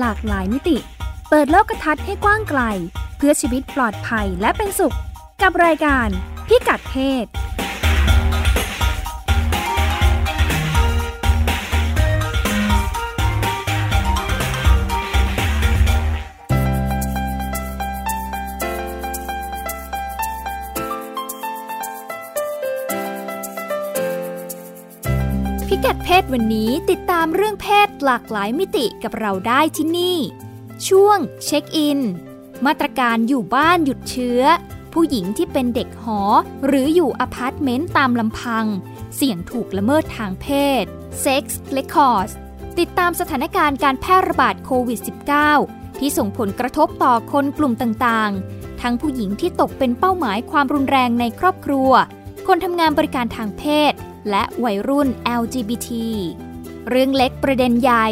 หลากหลายมิติ เปิดโลกทัศน์ให้กว้างไกล เพื่อชีวิตปลอดภัยและเป็นสุข กับรายการพิกัดเพศ ศวันนี้ติดตามเรื่องเพศหลากหลายมิติกับเราได้ที่นี่ ช่วงเช็คอิน มาตรการอยู่บ้านหยุดเชื้อ ผู้หญิงที่เป็นเด็กหอ หรืออยู่อพาร์ตเมนต์ตามลำพัง เสี่ยงถูกละเมิดทางเพศ Sex Records ติดตามสถานการณ์การแพร่ระบาดโควิด -19 ที่ส่งผลกระทบต่อคนกลุ่มต่างๆ ทั้งผู้หญิงที่ตกเป็นเป้าหมายความรุนแรงในครอบครัว คนทำงานบริการทางเพศ และวัยรุ่น LGBT เรื่องเล็กประเด็นใหญ่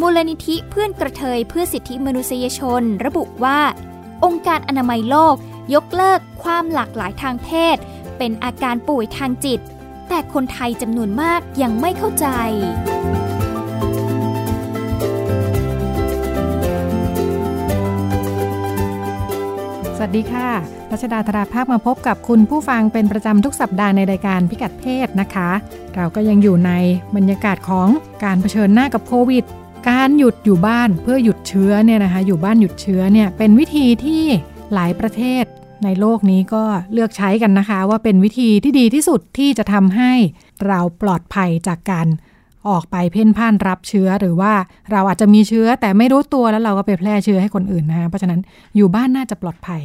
มูลนิธิเพื่อนกระเทยเพื่อสิทธิมนุษยชน ระบุว่า องค์การอนามัยโลกยกเลิกความหลากหลายทางเพศ เป็นอาการป่วยทางจิต แต่คนไทยจำนวนมากยังไม่เข้าใจ สวัสดีค่ะรัชดาธราภาพมาพบกับคุณผู้ฟังเป็นประจำทุกสัปดาห์ในรายการพิกัดเพศนะคะ เราก็ยังอยู่ในบรรยากาศของการเผชิญหน้ากับโควิด การหยุดอยู่บ้านเพื่อหยุดเชื้อเนี่ยนะคะ อยู่บ้านหยุดเชื้อเนี่ยเป็นวิธีที่หลายประเทศในโลกนี้ก็เลือกใช้กันนะคะ ว่าเป็นวิธีที่ดีที่สุดที่จะทำให้เราปลอดภัยจากการ ออกไปเพ่นพ่านรับเชื้อหรือว่าเราอาจจะมีเชื้อแต่ไม่รู้ตัวแล้วเราก็ไปแพร่เชื้อให้คนอื่นนะคะเพราะฉะนั้นอยู่บ้านน่าจะปลอดภัย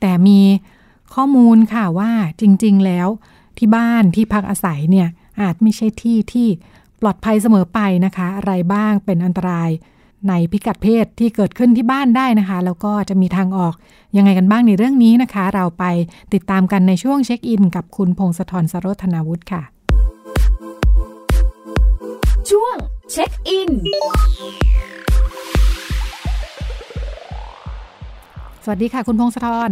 แต่มีข้อมูลค่ะว่าจริง ๆ แล้วที่บ้านที่พักอาศัยเนี่ยอาจไม่ใช่ที่ที่ปลอดภัยเสมอไปนะคะ อะไรบ้างเป็นอันตรายในพิกัดเพศที่เกิดขึ้นที่บ้านได้นะคะ แล้วก็จะมีทางออกยังไงกันบ้างในเรื่องนี้นะคะ เราไปติดตามกันในช่วงเช็คอิน กับคุณพงศธรสรธนาวุฒิค่ะ ช่วงเช็คอิน สวัสดีค่ะ คุณพงศธร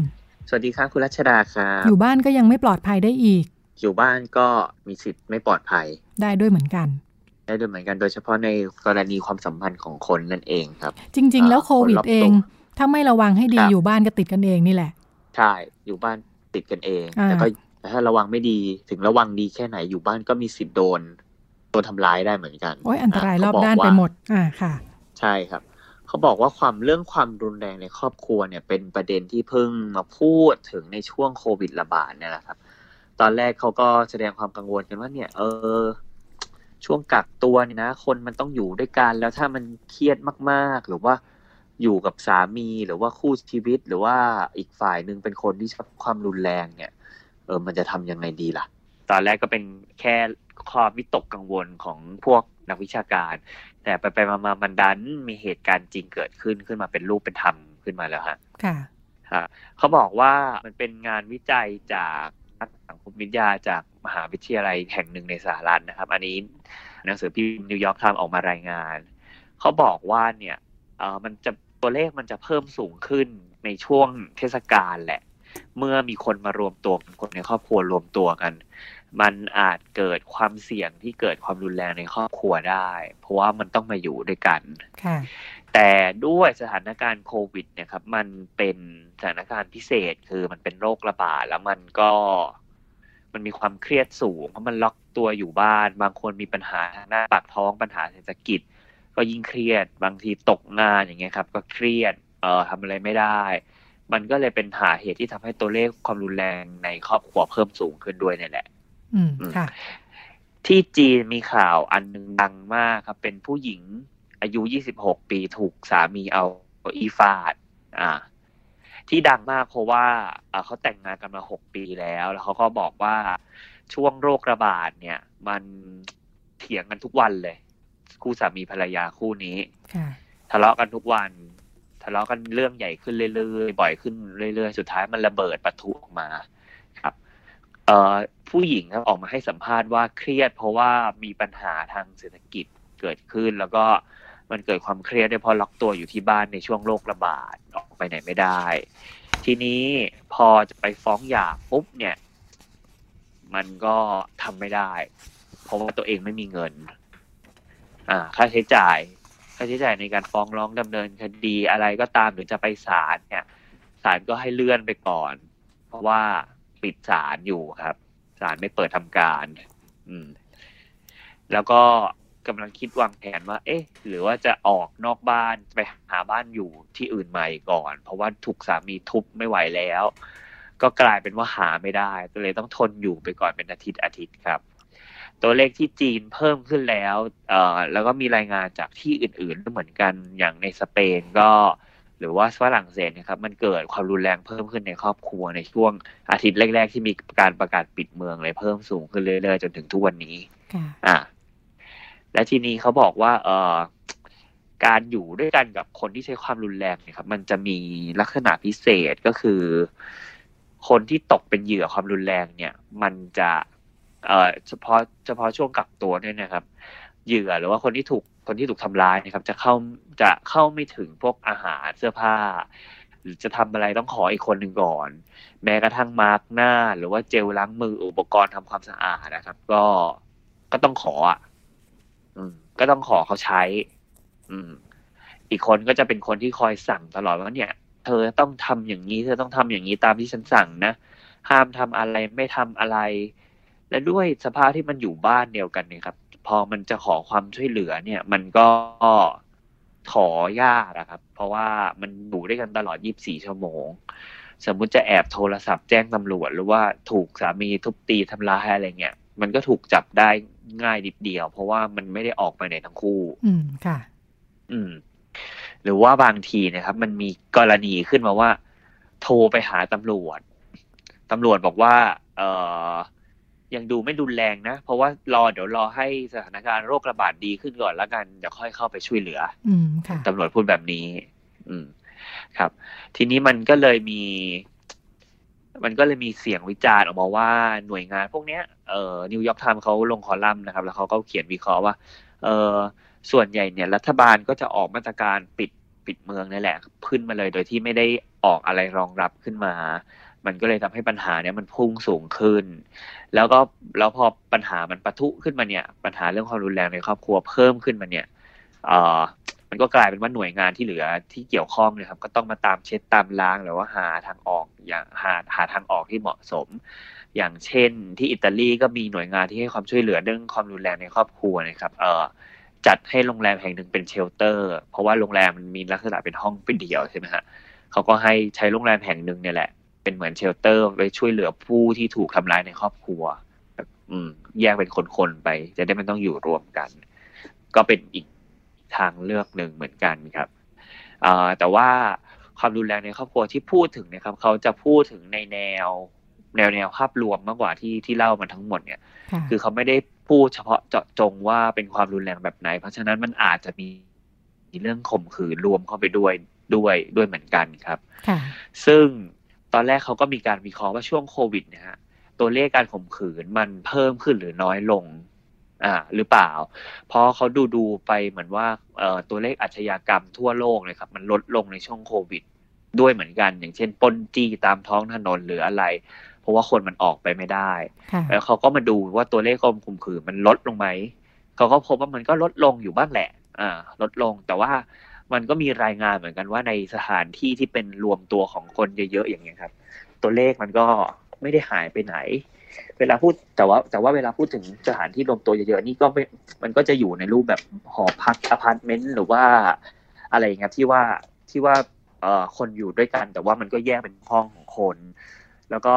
สวัสดีครับคุณรัชดาครับอยู่บ้านก็ยังไม่ปลอดภัยได้อีก อยู่บ้านก็มีสิทธิ์ไม่ปลอดภัย ได้ด้วยเหมือนกัน ได้ด้วยเหมือนกันโดยเฉพาะในกรณีความสัมพันธ์ของคนนั่นเองครับ จริง ๆ แล้วโควิดคนรอบตัวเอง ถ้าไม่ระวังให้ดีครับอยู่บ้านก็ติดกันเองนี่แหละ ใช่ อยู่บ้านติดกันเองอ่าแต่ก็แต่ถ้าระวังไม่ดีถึงระวังดีแค่ไหนอยู่บ้านก็มีสิทธิ์โดนโด นทำร้ายได้เหมือนกันโอ้ยอันตรายะรอบเขกด้านไปว่าหมด อ่าค่ะ ใช่ครับ เขาบอกว่าความเรื่องความรุนแรงในครอบครัวเนี่ย เป็นประเด็นที่เพิ่งมาพูดถึงในช่วงโควิดระบาดเนี่ยแหละครับ ตอนแรกเขาก็แสดงความกังวลกันว่าเนี่ย เออ ช่วงกักตัวเนี่ยนะ คนมันต้องอยู่ด้วยกันแล้วถ้ามันเครียดมากๆ หรือว่าอยู่กับสามีหรือว่าคู่ชีวิต หรือว่าอีกฝ่ายหนึ่งเป็นคนที่ชอบความรุนแรงเนี่ย เออมันจะทำยังไงดีล่ะ ตอนแรกก็เป็นแค่ ความวิตกกังวลของพวกนักวิชาการ แต่ไปไปมามามันดันมีเหตุการณ์จริงเกิดขึ้นขึ้นมาเป็นรูปเป็นธรรมขึ้นมาแล้วฮะค่ะฮะเขาบอกว่ามันเป็นงานวิจัยจากนักสังคมวิทยาจากมหาวิทยาลัยแห่งหนึ่งในสหรัฐนะครับ อันนี้หนังสือพิมพ์นิวยอร์กไทม์ออกมารายงาน เขาบอกว่าเนี่ยเออมันจะตัวเลขมันจะเพิ่มสูงขึ้นในช่วงเทศกาลแหละ เมื่อมีคนมารวมตัวกันคนในครอบครัวรวมตัวกัน มันอาจเกิดความเสี่ยงที่เกิดความรุนแรงในครอบครัวได้ เพราะว่ามันต้องมาอยู่ด้วยกันค่ะแต่ด้วยสถานการณ์โควิดเนี่ยครับ มันเป็นสถานการณ์พิเศษคือมันเป็นโรคระบาดแล้วมันก็มันมีความเครียดสูง เพราะมันล็อกตัวอยู่บ้าน บางคนมีปัญหาทางด้านปากท้องปัญหาเศรษฐกิจ ก็ยิ่งเครียดบางทีตกงานอย่างเงี้ยครับ ก็เครียดเอ่อทำอะไรไม่ได้ มันก็เลยเป็นหาเหตุที่ทำให้ตัวเลขความรุนแรงในครอบครัวเพิ่มสูงขึ้นด้วยเนี่ยแหละอืมอืมค่ะ ที่จีนมีข่าวอันหนึงดังมากครับ เป็นผู้หญิงอายุ 26 ปีถูกสามีเอาอีฟาด อ่า ที่ดังมากเพราะว่าอ่าเขาแต่งงานกันมา 6 ปีแล้ว แล้วเขาก็บอกว่าช่วงโรคระบาดเนี่ย มันเถียงกันทุกวันเลย คู่สามีภรรยาคู่นี้ค่ะทะเลาะกันทุกวัน ทะเลาะกันเรื่องใหญ่ขึ้นเรื่อยๆ บ่อยขึ้นเรื่อยๆ สุดท้ายมันระเบิดปะทุออกมาครับเอ่อ ผู้หญิงครับออกมาให้สัมภาษณ์ว่าเครียด เพราะว่ามีปัญหาทางเศรษฐกิจเกิดขึ้น แล้วก็มันเกิดความเครียดด้วยเพราะล็อกตัวอยู่ที่บ้านในช่วงโรคระบาดออกไปไหนไม่ได้ ทีนี้พอจะไปฟ้องหย่าปุ๊บเนี่ย มันก็ทำไม่ได้ เพราะว่าตัวเองไม่มีเงิน อ่า ค่าใช้จ่าย ค่าใช้จ่ายในการฟ้องร้องดำเนินคดีอะไรก็ตามหรือจะไปศาลเนี่ยศาลก็ให้เลื่อนไปก่อน เพราะว่า ปิดศาลอยู่ครับศาลไม่เปิดทำการ อืม แล้วก็กำลังคิดวางแผนว่า เอ๊ะ หรือว่าจะออกนอกบ้านไปหาบ้านอยู่ที่อื่นใหม่ก่อน เพราะว่าถูกสามีทุบไม่ไหวแล้ว ก็กลายเป็นว่าหาไม่ได้ ก็เลยต้องทนอยู่ไปก่อนเป็นอาทิตย์อาทิตย์ครับ ตัวเลขที่จีนเพิ่มขึ้นแล้ว เอ่อ แล้วก็มีรายงานจากที่อื่นๆเหมือนกัน อย่างในสเปนก็ หรือว่าฝรั่งเศสนะครับมันเกิดความรุนแรงเพิ่มขึ้นในครอบครัวในช่วงอาทิตย์แรก ๆ ที่มีการประกาศปิดเมืองเลยเพิ่มสูงขึ้นเรื่อยๆ จนถึงทุกวันนี้ค่ะอะและทีนี้เขาบอกว่า เอ่อการอยู่ด้วยกันกับคนที่ใช้ความรุนแรงเนี่ยครับ มันจะมีลักษณะพิเศษก็คือ คนที่ตกเป็นเหยื่อความรุนแรงเนี่ย มันจะ เอ่อเฉพาะเฉพาะช่วงกักตัวเนี่ยนะครับ เหยื่อหรือว่าคนที่ถูก คนที่ถูกทำร้ายนะครับ จะเข้าจะเข้าไม่ถึงพวกอาหารเสื้อผ้า หรือจะทำอะไรต้องขออีกคนหนึ่งก่อน แม้กระทั่งมาร์กหน้า หรือว่าเจลล้างมืออุปกรณ์ทำความสะอาดนะครับ ก็ก็ต้องขออะอืมก็ต้องขอเขาใช้ อืม อีกคนก็จะเป็นคนที่คอยสั่งตลอดว่าเนี่ย เธอต้องทำอย่างนี้ เธอต้องทำอย่างนี้ตามที่ฉันสั่งนะห้ามทำอะไรไม่ทำอะไร และด้วยสภาพที่มันอยู่บ้านเดียวกันเนี่ยครับ พอมันจะขอความช่วยเหลือเนี่ย มันก็ขอยากอะครับ เพราะว่ามันอยู่ด้วยกันตลอด 24 ชั่วโมง สมมุติจะแอบโทรศัพท์แจ้งตำรวจ หรือว่าถูกสามีทุบตีทำร้ายอะไรเงี้ยมันก็ถูกจับได้ง่ายนิดเดียว เพราะว่ามันไม่ได้ออกไปไหนทั้งคู่ อืมค่ะ อืม หรือว่าบางทีนะครับ มันมีกรณีขึ้นมาว่า โทรไปหาตำรวจตำรวจบอกว่า เออ ยังดูไม่รุนแรงนะ เพราะว่ารอเดี๋ยวรอให้สถานการณ์โรคระบาดดีขึ้นก่อนแล้วกันเดี๋ยวค่อยเข้าไปช่วยเหลือ อืมค่ะตำรวจพูดแบบนี้ อืม ครับ ทีนี้มันก็เลยมี มันก็เลยมีเสียงวิจารณ์ออกมาว่าหน่วยงานพวกเนี้ยเอ่อนิวยอร์กไทม์เขาลงคอลัมน์นะครับ แล้วเขาก็เขียนวิเคราะห์ว่า เออส่วนใหญ่เนี่ยรัฐบาลก็จะออกมาตรการปิดปิดเมืองนี่แหละ ขึ้นมาเลยโดยที่ไม่ได้ออกอะไรรองรับขึ้นมา มันก็เลยทำให้ปัญหาเนี้ยมันพุ่งสูงขึ้น แล้วก็แล้วพอปัญหามันปะทุขึ้นมาเนี่ย ปัญหาเรื่องความรุนแรงในครอบครัวเพิ่มขึ้นมาเนี่ยเอ่อมันก็กลายเป็นว่าหน่วยงานที่เหลือที่เกี่ยวข้องเนี่ยครับ ก็ต้องมาตามเช็ดตามล้างหรือว่าหาทางออกอย่างหาหาทางออกที่เหมาะสม อย่างเช่น ที่อิตาลีก็มีหน่วยงานที่ให้ความช่วยเหลือเรื่องความรุนแรงในครอบครัวนะครับ เอ่อจัดให้โรงแรมแห่งหนึ่งเป็น shelter เพราะว่าโรงแรมมันมีลักษณะเป็นห้องเป็นเดี่ยวใช่ไหมฮะเขาก็ให้ใช้โรงแรมแห่งหนึ่งเนี่ยแหละ เป็นเหมือน shelter ไว้ช่วยเหลือผู้ที่ถูกทำร้ายในครอบครัวแบบอืม แยกเป็นคนๆไป จะได้ไม่ต้องอยู่รวมกัน ก็เป็นอีกทางเลือกหนึ่งเหมือนกันครับอ่าแต่ว่าความรุนแรงในครอบครัวที่พูดถึงนะครับ เขาจะพูดถึงในแนว แนวแนวภาพรวมมากกว่าที่ที่เล่ามาทั้งหมดเนี่ยค่ะคือเขาไม่ได้พูดเฉพาะเจาะจงว่าเป็นความรุนแรงแบบไหน เพราะฉะนั้นมันอาจจะมีเรื่องข่มขืนรวมเข้าไปด้วยด้วยด้วยเหมือนกันครับค่ะซึ่งต อนแรกเขาก็มีการวิเคราะห์ว่าช่วงโควิดเนะฮะตัวเลขการข่มขืนมันเพิ่มขึ้นหรือน้อยลง อ่า หรือเปล่า เพราะเขาดูดูไปเหมือนว่าเอ่อตัวเลขอาชญากรรมทั่วโลกเลยครับ มันลดลงในช่วงโควิด ด้วยเหมือนกัน อย่างเช่นปล้นจี้ตามท้องถนนหรืออะไร เพราะว่าคนมันออกไปไม่ได้ค่ะแล้วเขาก็มาดูว่าตัวเลขข่มขืนมันลดลงไหมเขาก็พบว่ามันก็ลดลงอยู่บ้างแหละ อ่า ลดลงแต่ว่า มันก็มีรายงานเหมือนกันว่าในสถานที่ที่เป็นรวมตัวของคนเยอะๆอย่างเงี้ยครับ ตัวเลขมันก็ไม่ได้หายไปไหน เวลาพูดแต่ว่าแต่ว่าเวลาพูดถึงสถานที่รวมตัวเยอะๆนี่ก็มันก็จะอยู่ในรูปแบบหอพักอพาร์ตเมนต์หรือว่าอะไรเงี้ยที่ว่าที่ว่าเอ่อคนอยู่ด้วยกัน แต่ว่ามันก็แยกเป็นห้องของคน แล้วก็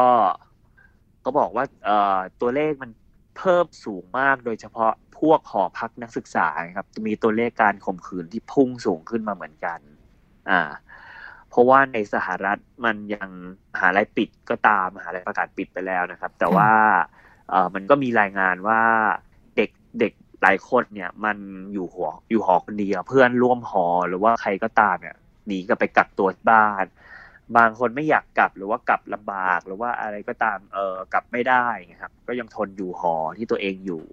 ก็บอกว่าเอ่อตัวเลขมันเพิ่มสูงมากโดยเฉพาะ พวกหอพักนักศึกษาครับ มีตัวเลขการข่มขืนที่พุ่งสูงขึ้นมาเหมือนกัน อ่า เพราะว่าในสหรัฐมันยังมหาลัยปิดก็ตามมหาลัยประกาศปิดไปแล้วนะครับ แต่ว่าเอ่อมันก็มีรายงานว่าเด็กเด็กหลายคนเนี่ยมันอยู่หออยู่หอคนเดียวเพื่อนร่วมหอหรือว่าใครก็ตามเนี่ยหนีก็ไปกักตัวบ้าน บางคนไม่อยากกลับหรือว่ากลับลำบากหรือว่าอะไรก็ตามเออกลับไม่ได้นะครับ ก็ยังทนอยู่หอที่ตัวเองอยู่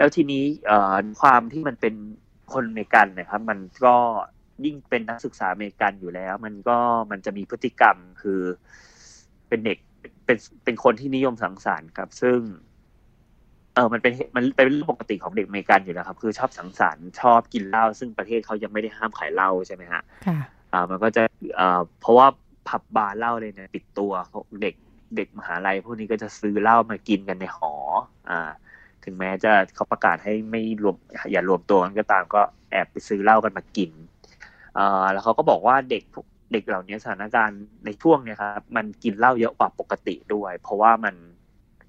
แล้วทีนี้เอ่อความที่มันเป็นคนอเมริกันนะครับ มันก็ยิ่งเป็นนักศึกษาอเมริกันอยู่แล้ว มันก็มันจะมีพฤติกรรมคือเป็นเด็กเป็นเป็นคนที่นิยมสังสรรค์ครับ ซึ่ง เออมันเป็นมันเป็นเรื่องปกติของเด็กอเมริกันอยู่แล้วครับ คือชอบสังสรรค์ชอบกินเหล้าซึ่งประเทศเขายังไม่ได้ห้ามขายเหล้าใช่ไหมฮะค่ะอ่า มันก็จะอ่าเพราะว่าผับบาร์เหล้าเลยเนี่ยปิดตัวเด็กเด็กมหาลัยพวกนี้ก็จะซื้อเหล้ามากินกันในหอ อ่า ถึงแม้จะเขาประกาศให้ไม่รวมอย่ารวมตัวกันก็ตามก็แอบไปซื้อเหล้ากันมากินอ่าแล้วเขาก็บอกว่าเด็กเด็กเหล่านี้สถานการณ์ในช่วงเนี้ยครับมันกินเหล้าเยอะกว่าปกติด้วย เพราะว่ามัน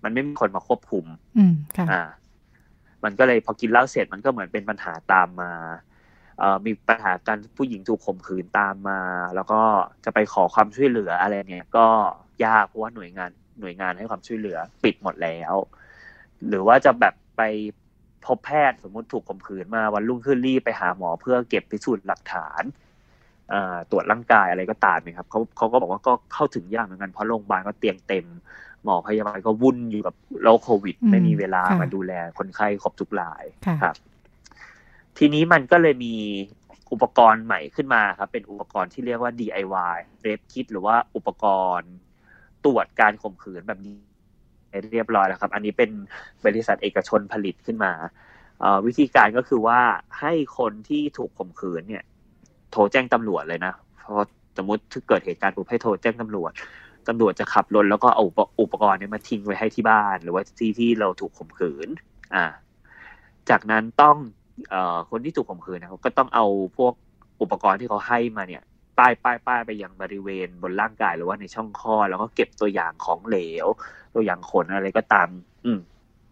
มันไม่มีคนมาควบคุม อืมค่ะอ่า มันก็เลยพอกินเหล้าเสร็จมันก็เหมือนเป็นปัญหาตามมาเอ่อมีปัญหาการผู้หญิงถูกข่มขืนตามมา แล้วก็จะไปขอความช่วยเหลืออะไรเนี่ย ก็ยากเพราะว่าหน่วยงานหน่วยงานให้ความช่วยเหลือ ปิดหมดแล้ว หรือว่าจะแบบไปพบแพทย์สมมติถูกข่มขืนมาวันรุ่งขึ้นรีบไปหาหมอเพื่อเก็บพิสูจน์หลักฐานอ่าตรวจร่างกายอะไรก็ตามนะครับเขาเขาก็บอกว่าก็เข้าถึงยากเหมือนกันเพราะโรงพยาบาลก็เตียงเต็ม หมอพยาบาลก็วุ่นอยู่กับโรคโควิดอืมไม่มีเวลาค่ะมาดูแลคนไข้ครบทุกรายค่ะครับ ทีนี้มันก็เลยมีอุปกรณ์ใหม่ขึ้นมาครับ เป็นอุปกรณ์ที่เรียกว่า DIY Rape Kit หรือว่าอุปกรณ์ตรวจการข่มขืนแบบนี้ เรียบร้อยแล้วครับ อันนี้เป็นบริษัทเอกชนผลิตขึ้นมาวิธีการก็คือว่าให้คนที่ถูกข่มขืนเนี่ย โทรแจ้งตำรวจเลยนะ เพราะสมมติถ้าเกิดเหตุการณ์ปุ๊บให้โทรแจ้งตำรวจตำรวจจะขับรถแล้วก็เอาอุปกรณ์เนี้มาทิ้งไว้ให้ที่บ้าน หรือว่าที่ที่เราถูกข่มขืน อ่า จากนั้นต้องเอ่อคนที่ถูกข่มขืนนะก็ต้องเอาพวกอุปกรณ์ที่เขาให้มาเนี่ย ป้ายป้ายป้ายไปยังบริเวณบนร่างกายหรือว่าในช่องคลอดแล้วก็เก็บตัวอย่างของเหลว ตัวอย่างขนอะไรก็ตาม อืม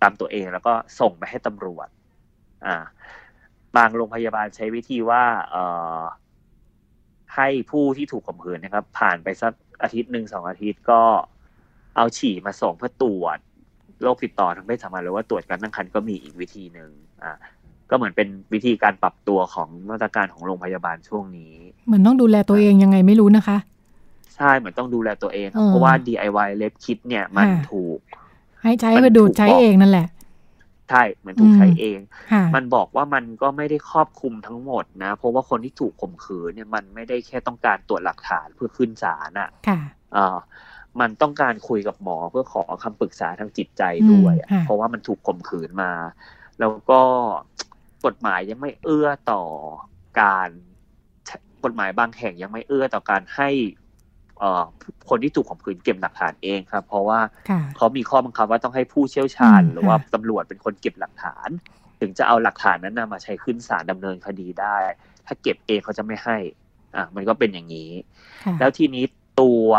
ตามตัวเองแล้วก็ส่งไปให้ตำรวจ อ่า บางโรงพยาบาลใช้วิธีว่า เอ่อ ให้ผู้ที่ถูกข่มขืนนะครับ ผ่านไปสักอาทิตย์หนึ่งสองอาทิตย์ก็เอาฉี่มาส่งเพื่อตรวจโรคติดต่อทางเพศสัมพันธ์หรือว่าตรวจการตั้งครรภ์ก็มีอีกวิธีหนึ่งอ่า ก็เหมือนเป็นวิธีการปรับตัวของมาตรการของโรงพยาบาลช่วงนี้ เหมือนต้องดูแลตัวเองยังไงไม่รู้นะคะ ใช่เหมือนต้องดูแลตัวเองครับเออเพราะว่า DIY เล็บคิดเนี่ยมันค่ะถูก ให้ใช้มันไปดูดถูกใช้บอกเองนั่นแหละใช่เหมือนถูกอืมใช้เองค่ะมันบอกว่ามันก็ไม่ได้ครอบคลุมทั้งหมดนะ เพราะว่าคนที่ถูกข่มขืนเนี่ยมันไม่ได้แค่ต้องการตรวจหลักฐานเพื่อขึ้นศาลอะค่ะเอ่ามันต้องการคุยกับหมอเพื่อขอคำปรึกษาทางจิตใจด้วยอะอืมค่ะเพราะว่ามันถูกข่มขืนมา แล้วก็ กฎหมายยังไม่เอื้อต่อการกฎหมายบางแห่งยังไม่เอื้อต่อการให้เอ่อคนที่ถูกข่มขืนเก็บหลักฐานเองครับ เพราะว่าค่ะเขามีข้อบังคับว่าต้องให้ผู้เชี่ยวชาญอืมหรือว่าค่ะตำรวจเป็นคนเก็บหลักฐาน ถึงจะเอาหลักฐานนั้นนะมาใช้ขึ้นศาลดำเนินคดีได้ ถ้าเก็บเองเขาจะไม่ให้ อะมันก็เป็นอย่างนี้ค่ะแล้วทีนี้ตัว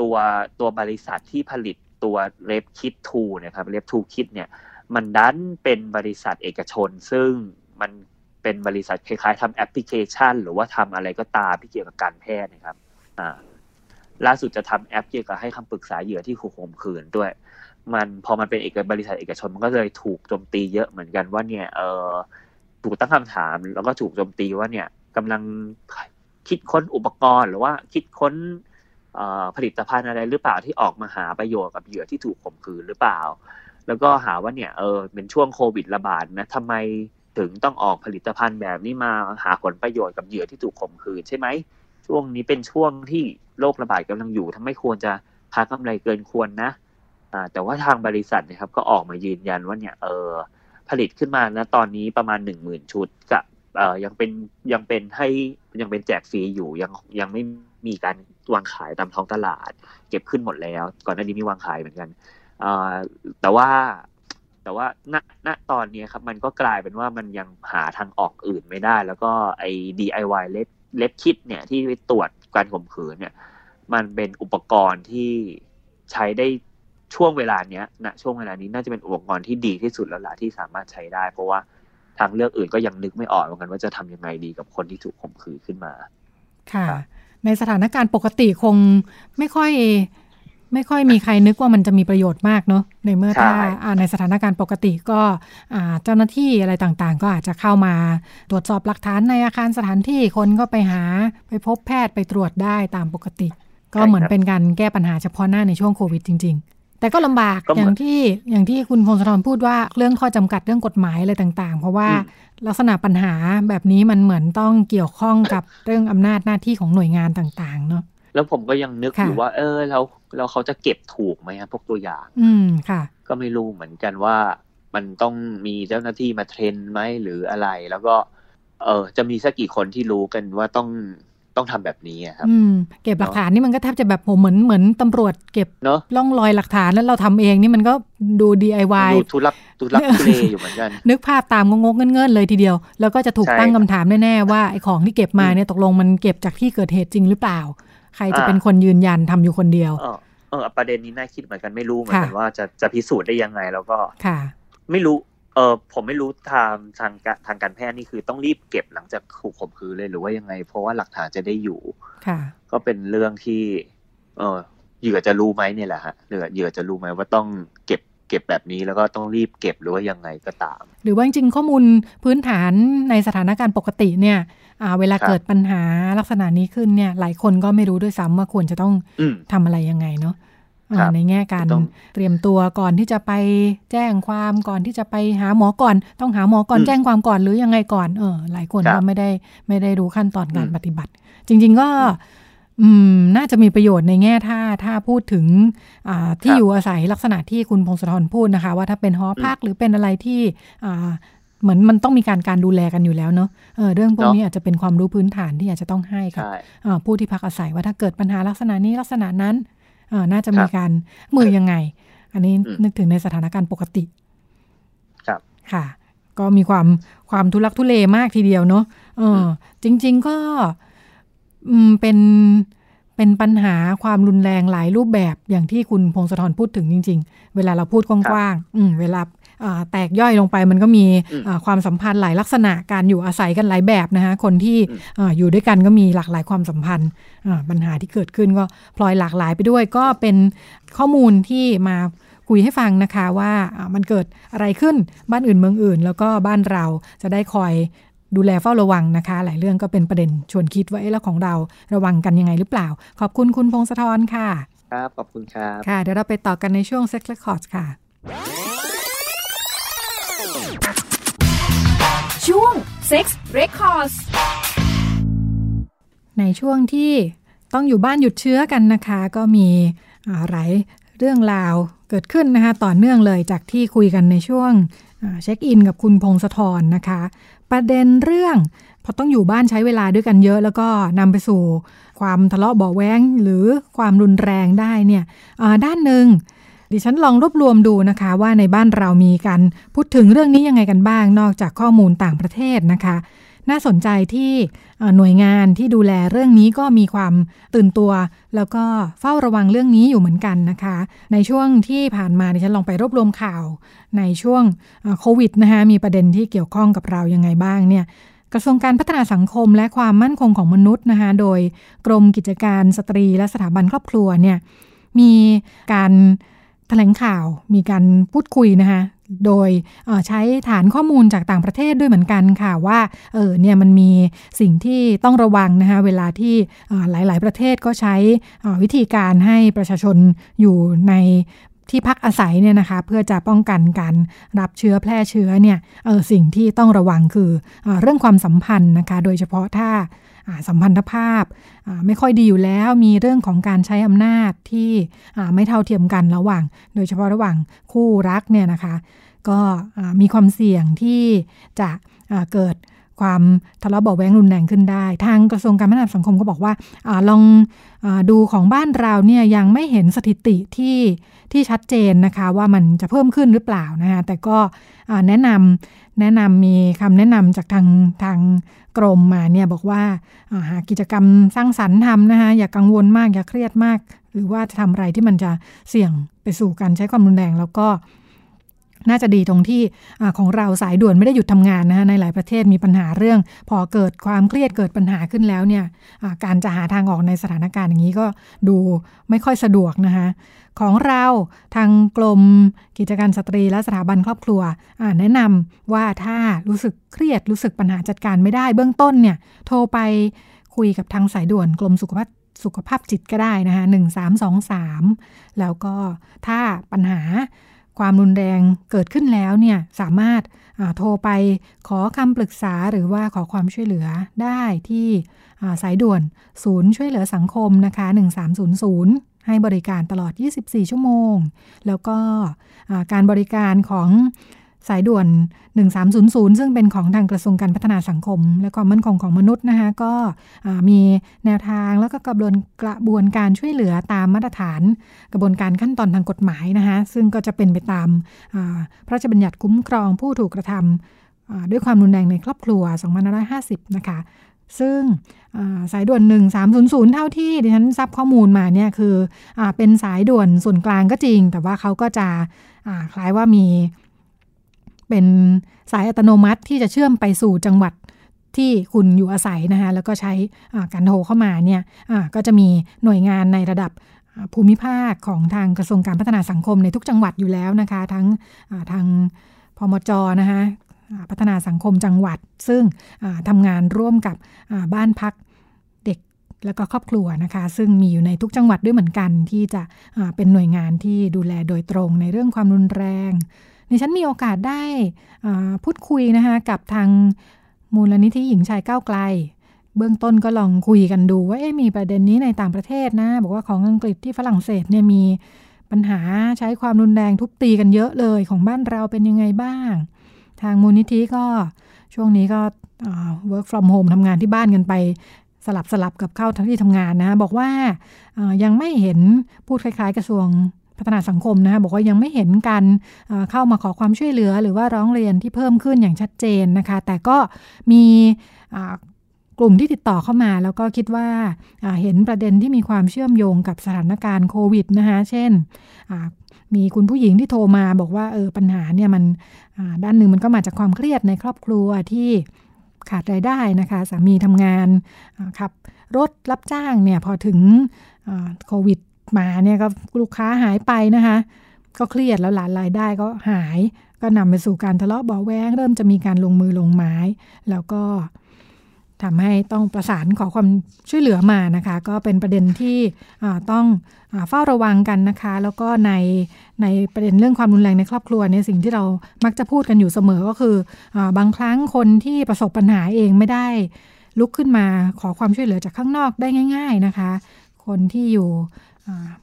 ตัวตัวบริษัทที่ผลิตตัวเ p ฟคิดทูนะครับเ p ฟทูคิดเนี่ย มันดันเป็นบริษัทเอกชน ซึ่งมันเป็นบริษัทคล้ายๆทำแอปพลิเคชัน หรือว่าทำอะไรก็ตามที่เกี่ยวกับการแพทย์นะครับ อ่า ล่าสุดจะทำแอปเกี่ยวกับให้คำปรึกษาเหยื่อที่ถูกข่มขืนด้วย มันพอมันเป็นเอกบริษัทเอกชนมันก็เลยถูกโจมตีเยอะเหมือนกันว่าเนี่ย เออถูกตั้งคำถาม แล้วก็ถูกโจมตีว่าเนี่ยกำลังคิดค้นอุปกรณ์ หรือว่าคิดค้นผลิตภัณฑ์อะไรหรือเปล่าที่ออกมาหาประโยชน์กับเหยื่อที่ถูกข่มขืนหรือเปล่า แล้วก็หาว่าเนี่ยเออเป็นช่วงโควิดระบาดนะทำไมถึงต้องออกผลิตภัณฑ์แบบนี้มาหาผลประโยชน์กับเหยื่อที่ถูกข่มขืนใช่ไหมช่วงนี้เป็นช่วงที่โรคระบาดกำลังอยู่ทำไม่ควรจะพากำไรเกินควรนะอ่าแต่ว่าทางบริษัทนะครับก็ออกมายืนยันว่าเนี่ยเออผลิตขึ้นมานะตอนนี้ประมาณหนึ่งหมื่นชุดกับเอ่อยังเป็นยังเป็นให้ยังเป็นแจกฟรีอยู่ยังยังไม่มีการวางขายตามท้องตลาด เก็บขึ้นหมดแล้ว ก่อนหน้านี้มีวางขายเหมือนกัน แต่ว่าแต่ว่าณณตอนนี้ครับ มันก็กลายเป็นว่ามันยังหาทางออกอื่นไม่ได้ แล้วก็ไอ้ DIY เล็บเล็บคิดเนี่ยที่ไปตรวจการข่มขืนเนี่ย มันเป็นอุปกรณ์ที่ใช้ได้ช่วงเวลาเนี้ยณช่วงเวลานี้น่าจะเป็นอุปกรณ์ที่ดีที่สุดแล้วล่ะที่สามารถใช้ได้ เพราะว่าทางเลือกอื่นก็ยังนึกไม่ออกเหมือนกันว่าจะทำยังไงดีกับคนที่ถูกข่มขืนขึ้นมา ค่ะ ในสถานการณ์ปกติคงไม่ค่อย ไม่ค่อยมีใครนึกว่ามันจะมีประโยชน์มากเนอะในเมื่อถ้าอ่าในสถานการณ์ปกติก็อ่าเจ้าหน้าที่อะไรต่างๆ ก็อาจจะเข้ามาตรวจสอบหลักฐานในอาคารสถานที่คนก็ไปหาไปพบแพทย์ไปตรวจได้ตามปกติ ก็เหมือนเป็นการแก้ปัญหาเฉพาะหน้าในช่วงโควิดจริง ๆ แต่ก็ลำบากก็เหมืออนย่างที่อย่างที่คุณพงศธรพูดว่าเรื่องข้อจำกัดเรื่องกฎหมายอะไรต่าง ๆ เพราะว่าอืมลักษณะปัญหาแบบนี้มันเหมือนต้องเกี่ยวข้องกับเรื่องอำนาจหน้าที่ของหน่วยงานต่าง ๆ เนอะ แล้วผมก็ยังนึกค่ะอยู่ว่า เออแล้วแล้วเขาจะเก็บถูกไหมครับพวกตัวอย่าง อืมค่ะ ก็ไม่รู้เหมือนกันว่า มันต้องมีเจ้าหน้าที่มาเทรนไหมหรืออะไร แล้วก็ เออจะมีสักกี่คนที่รู้กันว่าต้องต้องทำแบบนี้อะครับอืมเก็บหลักฐานนี่มันก็แทบจะแบบผมเหมือนเหมือนตำรวจเก็บเนอะร่องรอยหลักฐานแล้วเราทำเองนี่มันก็ดู DIY ดูทุลักทุลักทุเลอยู่เหมือนกัน นึกภาพตามงงๆเงื่อนๆเลยทีเดียว แล้วก็จะถูกใช่ตั้งคำถามแน่ ๆ ว่าไอ้ของที่เก็บมาเนี่ยตกลงมันเก็บจากที่เกิดเหตุจริงหรือเปล่า ใครจะอ่าเป็นคนยืนยันทำอยู่คนเดียวเออเออประเด็นนี้น่าคิดเหมือนกันไม่รู้เหมือนกันค่ะว่าจะจะพิสูจน์ได้ยังไงแล้วก็ค่ะ ไม่รู้เออผมไม่รู้ทางทางการทางการแพทย์นี่คือต้องรีบเก็บหลังจากถูกข่มขืนเลยหรือว่ายังไง เพราะว่าหลักฐานจะได้อยู่ ค่ะ ก็เป็นเรื่องที่ เออเหยื่อจะรู้ไหมเนี่ยแหละฮะเหยื่อเหยื่อจะรู้ไหมว่าต้องเก็บ เก็บแบบนี้แล้วก็ต้องรีบเก็บหรือว่ายังไงก็ตาม หรือว่าจริงๆข้อมูลพื้นฐานในสถานการณ์ปกติเนี่ยอ่าเวลาครับเกิดปัญหาลักษณะนี้ขึ้นเนี่ยหลายคนก็ไม่รู้ด้วยซ้ำว่าควรจะต้องอืมทำอะไรยังไงเนาะอ่าครับในแง่การต้องเตรียมตัวก่อนที่จะไปแจ้งความก่อนที่จะไปหาหมอก่อน ต้องหาหมอก่อนอืมแจ้งความก่อนหรือยังไงก่อน เออ หลายคนครัก็บไม่ได้ไม่ได้รู้ขั้นตอนการอืมปฏิบัติ จริง ๆ ก็ อืม น่าจะมีประโยชน์ในแง่ถ้าถ้าพูดถึงอ่าที่ครับอยู่อาศัยลักษณะที่คุณพงศธรพูดนะคะ ว่าถ้าเป็นหอพักหรือเป็นอะไรที่อ่าเหมือนมันต้องมีการการดูแลกันอยู่แล้วเนาะเออเรื่องพวกเนอะนี้อาจจะเป็นความรู้พื้นฐานที่อาจจะต้องให้กับใช่อ่าผู้ที่พักอาศัยว่าถ้าเกิดปัญหาลักษณะนี้ลักษณะนั้นอ่าน่าจะมีครับการมือยังไง อันนี้อืมนึกถึงในสถานการณ์ปกติ ครับค่ะ ก็มีความความทุลักทุเลมากทีเดียวเนาะเอออจริง ๆ ก็อืม เป็นเป็นปัญหาความรุนแรงหลายรูปแบบอย่างที่คุณพงศธรพูดถึงจริง ๆ เวลาเราพูดกว้างๆอืมเวลาอ่าแตกย่อยลงไปมันก็มีอืมอ่าความสัมพันธ์หลายลักษณะการอยู่อาศัยกันหลายแบบนะคะคนที่อืมอ่าอยู่ด้วยกันก็มีหลากหลายความสัมพันธ์อ่าปัญหาที่เกิดขึ้นก็พลอยหลากหลายไปด้วย ก็เป็นข้อมูลที่มาคุยให้ฟังนะคะว่าอ่ามันเกิดอะไรขึ้นบ้านอื่นเมืองอื่น แล้วก็บ้านเราจะได้คอย ดูแลเฝ้าระวังนะคะ หลายเรื่องก็เป็นประเด็นชวนคิดว่าเอ๊ะแล้วของเราระวังกันยังไงหรือเปล่า ขอบคุณคุณพงศธรค่ะ ครับ ขอบคุณครับ ค่ะ เดี๋ยวเราไปต่อกันในช่วง Sex Records ค่ะ ช่วง Sex Records ในช่วงที่ต้องอยู่บ้านหยุดเชื้อกันนะคะ ก็มีอ่าหลายเรื่องราวเกิดขึ้นนะคะ ต่อเนื่องเลยจากที่คุยกันในช่วงอ่า เช็คอินกับคุณพงศธรนะคะ ประเด็นเรื่องพอต้องอยู่บ้านใช้เวลาด้วยกันเยอะ แล้วก็นำไปสู่ความทะเลาะเบาแว้งหรือความรุนแรงได้เนี่ยด้านหนึ่งดิฉันลองรวบรวมดูนะคะว่าในบ้านเรามีการพูดถึงเรื่องนี้ยังไงกันบ้าง นอกจากข้อมูลต่างประเทศนะคะ น่าสนใจที่หน่วยงานที่ดูแลเรื่องนี้ก็มีความตื่นตัว แล้วก็เฝ้าระวังเรื่องนี้อยู่เหมือนกันนะคะ ในช่วงที่ผ่านมาดิฉันลองไปรวบรวมข่าวในช่วงโควิดนะคะมีประเด็นที่เกี่ยวข้องกับเรายังไงบ้างเนี่ยกระทรวงการพัฒนาสังคมและความมั่นคงของมนุษย์นะคะโดยกรมกิจการสตรีและสถาบันครอบครัวเนี่ยมีการแถลงข่าวมีการพูดคุยนะคะ โดยใช้ฐานข้อมูลจากต่างประเทศด้วยเหมือนกันค่ะว่าเออเนี่ยมันมีสิ่งที่ต้องระวังนะคะเวลาที่หลาย ๆ ประเทศก็ใช้วิธีการให้ประชาชนอยู่ในที่พักอาศัยเนี่ยนะคะเพื่อจะป้องกันการรับเชื้อแพร่เชื้อเนี่ยเออสิ่งที่ต้องระวังคือเออเรื่องความสัมพันธ์นะคะ โดยเฉพาะถ้า สัมพันธภาพไม่ค่อยดีอยู่แล้ว มีเรื่องของการใช้อำนาจที่ไม่เท่าเทียมกันระหว่าง โดยเฉพาะระหว่างคู่รักเนี่ยนะคะ ก็มีความเสี่ยงที่จะเกิดความทะเลาะเบาะแวงรุนแรงขึ้นได้ ทางกระทรวงการพัฒนาสังคมก็บอกว่าอลองอดูของบ้านเราเนี่ยยังไม่เห็นสถิติที่ที่ชัดเจนนะคะว่ามันจะเพิ่มขึ้นหรือเปล่านะคะแต่ก็แนะนำแนะนำมีคำแนะนำจากทางทาง กรมมาเนี่ยบอกว่าหากิจกรรมสร้างสรรค์ทำนะคะอย่ากังวลมากอย่าเครียดมาก หรือว่าจะทำอะไรที่มันจะเสี่ยงไปสู่การใช้ความรุนแรง แล้วก็ น่าจะดีตรงที่อของเราสายด่วนไม่ได้หยุดทำงานนะคะในหลายประเทศมีปัญหาเรื่อง พอเกิดความเครียดเกิดปัญหาขึ้นแล้วเนี่ยการจะหาทางออกในสถานการณ์อย่างนี้ก็ดูไม่ค่อยสะดวกนะคะของเราทางกรมกิจการสตรีและสถาบันครอบครัวแนะนำว่าถ้ารู้สึกเครียดรู้สึกปัญหาจัดการไม่ได้เบื้องต้นเนี่ยโทรไปคุยกับทางสายด่วนกรมสุขภาพสุขภาพจิตก็ได้นะคะหนึ่งสามสองสามแล้วก็ถ้าปัญหา ความรุนแรงเกิดขึ้นแล้วเนี่ยสามารถโทรไปขอคำปรึกษาหรือว่าขอความช่วยเหลือได้ที่สายด่วนศูนย์ช่วยเหลือสังคมนะคะ1300 ให้บริการตลอด 24 ชั่วโมง แล้วก็การบริการของ สายด่วน 1300 ซึ่งเป็นของทางกระทรวงการพัฒนาสังคม และความมั่นคงของมนุษย์นะคะก็มีแนวทางแล้วก็กระบวนกระบวนการช่วยเหลือตามมาตรฐาน กระบวนการขั้นตอนทางกฎหมายนะคะซึ่งก็จะเป็นไปตามพระราชบัญญัติคุ้มครองผู้ถูกกระทำด้วยความรุนแรงในครอบครัว 2550 นะคะ ซึ่งสายด่วน 1300 เท่าที่ดิฉันทราบข้อมูลมาเนี่ยคืออเป็นสายด่วนส่วนกลางก็จริง แต่ว่าเขาก็จะคล้ายว่ามี เป็นสายอัตโนมัติที่จะเชื่อมไปสู่จังหวัดที่คุณอยู่อาศัยนะคะแล้วก็ใช้การโทรเข้ามาเนี่ยก็จะมีหน่วยงานในระดับภูมิภาคของทางกระทรวงการพัฒนาสังคมในทุกจังหวัดอยู่แล้วนะคะ ทั้งทางพมจนะคะพัฒนาสังคมจังหวัด ซึ่งทำงานร่วมกับบ้านพักเด็กแล้วก็ครอบครัวนะคะ ซึ่งมีอยู่ในทุกจังหวัดด้วยเหมือนกันที่จะเป็นหน่วยงานที่ดูแลโดยตรงในเรื่องความรุนแรง ดิฉันมีโอกาสได้พูดคุยนะคะกับทางมูลนิธิหญิงชายก้าวไกล เบื้องต้นก็ลองคุยกันดูว่ามีประเด็นนี้ในต่างประเทศนะ บอกว่าของอังกฤษที่ฝรั่งเศสเนี่ยมีปัญหาใช้ความรุนแรงทุบตีกันเยอะเลยของบ้านเราเป็นยังไงบ้าง ทางมูลนิธิก็ช่วงนี้ก็ work from home ทำงานที่บ้านกันไปสลับสลับกับเข้าทั้งที่ทำงานนะ บอกว่ายังไม่เห็นพูดคล้าย ๆ กระทรวง พัฒนาสังคมนะคะบอกว่ายังไม่เห็นการเข้ามาขอความช่วยเหลือ หรือว่าร้องเรียนที่เพิ่มขึ้นอย่างชัดเจนนะคะ แต่ก็มีกลุ่มที่ติดต่อเข้ามาแล้วก็คิดว่าเห็นประเด็นที่มีความเชื่อมโยงกับสถานการณ์โควิดนะคะเช่นมีคุณผู้หญิงที่โทรมาบอกว่าเออปัญหาเนี่ยมันด้านหนึ่งมันก็มาจากความเครียดในครอบครัวที่ขาดรายได้นะคะสามีทำงานขับรถรับจ้างเนี่ยพอถึงโควิด มาเนี่ยก็ลูกค้าหายไปนะคะ ก็เครียดแล้วหลานรายได้ก็หาย ก็นำไปสู่การทะเลาะเบาแวงเริ่มจะมีการลงมือลงไม้ แล้วก็ทำให้ต้องประสานขอความช่วยเหลือมานะคะ ก็เป็นประเด็นที่ต้องเฝ้าระวังกันนะคะ แล้วก็ในในประเด็นเรื่องความรุนแรงในครอบครัวเนี่ยสิ่งที่เรามักจะพูดกันอยู่เสมอก็คืออบางครั้งคนที่ประสบปัญหาเองไม่ได้ลุกขึ้นมาขอความช่วยเหลือจากข้างนอกได้ง่าย ๆนะคะ คนที่อยู่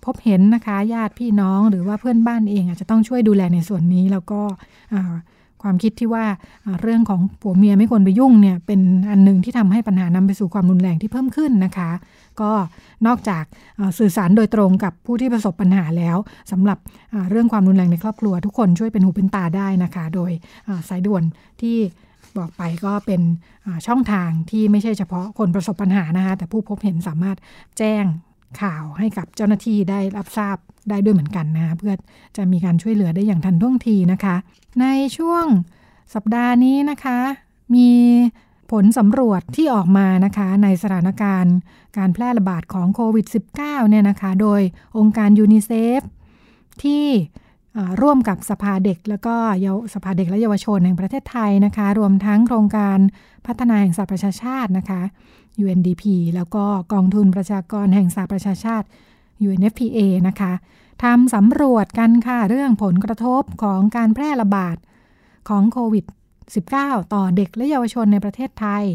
พบเห็นนะคะญาติพี่น้องหรือว่าเพื่อนบ้านเองอาจจะต้องช่วยดูแลในส่วนนี้แล้วก็ความคิดที่ว่าเรื่องของผัวเมียไม่ควรไปยุ่งเนี่ยเป็นอันหนึ่งที่ทำให้ปัญหานำไปสู่ความรุนแรงที่เพิ่มขึ้นนะคะ ก็นอกจากสื่อสารโดยตรงกับผู้ที่ประสบปัญหาแล้วสำหรับเรื่องความรุนแรงในครอบครัว ทุกคนช่วยเป็นหูเป็นตาได้นะคะ โดยสายด่วนที่บอกไปก็เป็นช่องทางที่ไม่ใช่เฉพาะคนประสบปัญหานะคะแต่ผู้พบเห็นสามารถแจ้ง ข่าวให้กับเจ้าหน้าที่ได้รับทราบได้ด้วยเหมือนกันนะคะเพื่อจะมีการช่วยเหลือได้อย่างทันท่วงทีนะคะ ในช่วงสัปดาห์นี้นะคะ มีผลสำรวจที่ออกมานะคะในสถานการณ์การแพร่ระบาดของโควิด -19 เนี่ยนะคะ โดยองค์การยูนิเซฟที่ ร่วมกับสภาเด็ก แล้วก็สภาเด็กและเยาวชนแห่งประเทศไทยนะคะ รวมทั้งโครงการพัฒนาแห่งสหประชาชาตินะคะ UNDP แล้วก็กองทุนประชากรแห่งสหประชาชาติ UNFPA นะคะทำสำรวจกันค่ะเรื่องผลกระทบของการแพร่ระบาดของโควิด -19 ต่อเด็กและเยาวชนในประเทศไทย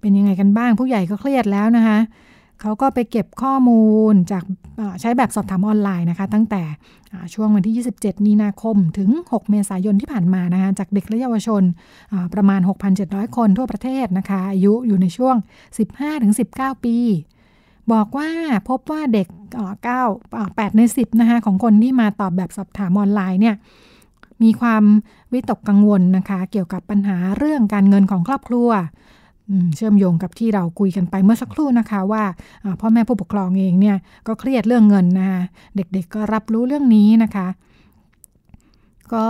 เป็นยังไงกันบ้างผู้ใหญ่ก็เครียดแล้วนะคะ เขาก็ไปเก็บข้อมูลจากใช้แบบสอบถามออนไลน์นะคะ ตั้งแต่ช่วงวันที่ 27 มีนาคมถึง 6 เมษายนที่ผ่านมานะคะจากเด็กและเยาวชนประมาณ 6,700 คนทั่วประเทศนะคะ อายุอยู่ในช่วง 15-19 ปี บอกว่าพบว่าเด็ก 9 8 ใน 10 นะคะของคนที่มาตอบแบบสอบถามออนไลน์เนี่ยมีความวิตกกังวลนะคะ เกี่ยวกับปัญหาเรื่องการเงินของครอบครัว เชื่อมโยงกับที่เราคุยกันไปเมื่อสักครู่นะคะว่าพ่อแม่ผู้ปกครองเองเนี่ยก็เครียดเรื่องเงินนะคะเด็กๆก็รับรู้เรื่องนี้นะคะ ก็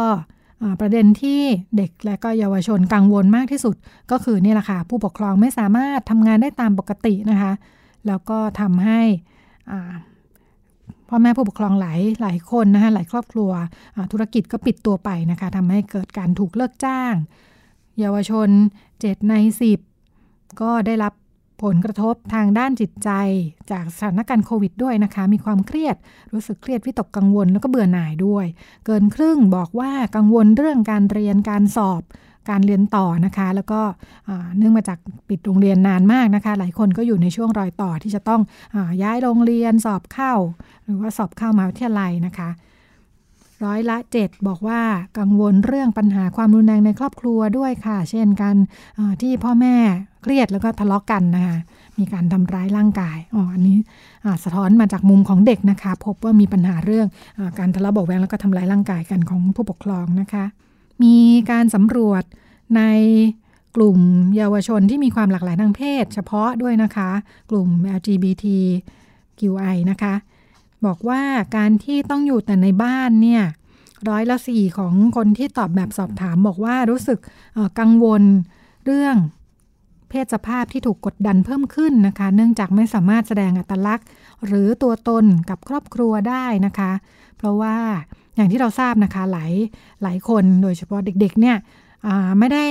ประเด็นที่เด็กและก็เยาวชนกังวลมากที่สุด ก็คือนี่แหละค่ะผู้ปกครองไม่สามารถทำงานได้ตามปกตินะคะ แล้วก็ทำให้พ่อแม่ผู้ปกครองหลายหลายคนนะคะหลายครอบครัวธุรกิจก็ปิดตัวไปนะคะทำให้เกิดการถูกเลิกจ้าง เยาวชน 7 ใน 10 ก็ได้รับผลกระทบทางด้านจิตใจจากสถานการณ์โควิดด้วยนะคะ มีความเครียดรู้สึกเครียดวิตกกังวลแล้วก็เบื่อหน่ายด้วย เกินครึ่งบอกว่ากังวลเรื่องการเรียนการสอบการเรียนต่อนะคะ แล้วก็เนื่องมาจากปิดโรงเรียนนานมากนะคะ หลายคนก็อยู่ในช่วงรอยต่อที่จะต้องอย้ายโรงเรียนสอบเข้า หรือว่าสอบเข้ามหาวิทยาลัยนะคะ ร้อยละ 7 บอกว่ากังวลเรื่องปัญหาความรุนแรงในครอบครัวด้วยค่ะ เช่นการที่พ่อแม่เครียดแล้วก็ทะเลาะกกันนะคะมีการทำร้ายร่างกายอ๋ออันนี้สะท้อนมาจากมุมของเด็กนะคะ พบว่ามีปัญหาเรื่องอการทะเลาะเบาแวงแล้วก็ทำร้ายร่างกายกันของผู้ปกครองนะคะ มีการสำรวจในกลุ่มเยาวชนที่มีความหลากหลายทางเพศ เฉพาะด้วยนะคะ กลุ่ม LGBTQI นะคะ บอกว่าการที่ต้องอยู่แต่ในบ้านเนี่ยร้อยละสี่ของคนที่ตอบแบบสอบถามบอกว่ารู้สึกกังวลเรื่องเพศสภาพที่ถูกกดดันเพิ่มขึ้นนะคะ เนื่องจากไม่สามารถแสดงอัตลักษณ์ หรือตัวตนกับครอบครัวได้นะคะ เพราะว่าอย่างที่เราทราบนะคะหลายหลายคนโดยเฉพาะเด็กๆเนี่ยไม่ได้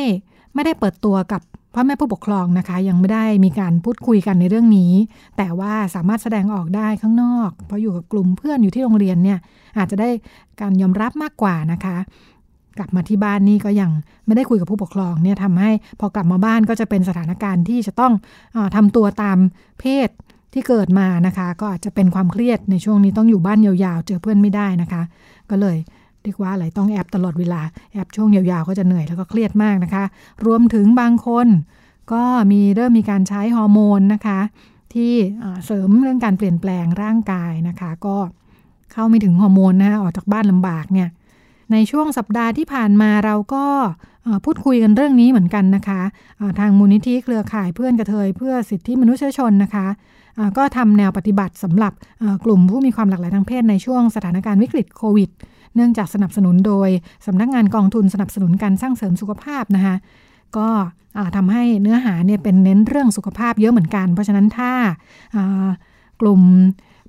ไม่ได้เปิดตัวกับ พ่อแม่ผู้ปกครองนะคะ ยังไม่ได้มีการพูดคุยกันในเรื่องนี้ แต่ว่าสามารถแสดงออกได้ข้างนอก เพราะอยู่กับกลุ่มเพื่อนอยู่ที่โรงเรียนเนี่ยอาจจะได้การยอมรับมากกว่านะคะกลับมาที่บ้านนี่ก็ยังไม่ได้คุยกับผู้ปกครองเนี่ยทำให้พอกลับมาบ้านก็จะเป็นสถานการณ์ที่จะต้องอทำตัวตามเพศที่เกิดมานะคะ ก็อาจจะเป็นความเครียดในช่วงนี้ต้องอยู่บ้านยาวๆ เจอเพื่อนไม่ได้นะคะ ก็เลย เรียกว่าอะไรต้องแอบตลอดเวลา แอบช่วงยาวๆ ก็จะเหนื่อยแล้วก็เครียดมากนะคะ รวมถึงบางคน ก็มีเริ่มมีการใช้ฮอร์โมนนะคะ ที่เสริมเรื่องการเปลี่ยนแปลงร่างกายนะคะ ก็เข้าไม่ถึงฮอร์โมนนะออกจากบ้านลำบากเนี่ยในช่วงสัปดาห์ที่ผ่านมาเราก็พูดคุยกันเรื่องนี้เหมือนกันนะคะทางมูลนิธิเครือข่ายเพื่อนกระเทยเพื่อสิทธิมนุษยชนนะคะก็ทำแนวปฏิบัติสำหรับกลุ่มผู้มีความหลากหลายทางเพศในช่วงสถานการณ์วิกฤตโควิด เนื่องจากสนับสนุนโดยสำนักงานกองทุนสนับสนุนการสร้างเสริมสุขภาพนะคะก็ทำให้เนื้อหาเนี่ยเป็นเน้นเรื่องสุขภาพเยอะเหมือนกัน เพราะฉะนั้นถ้ากลุ่ม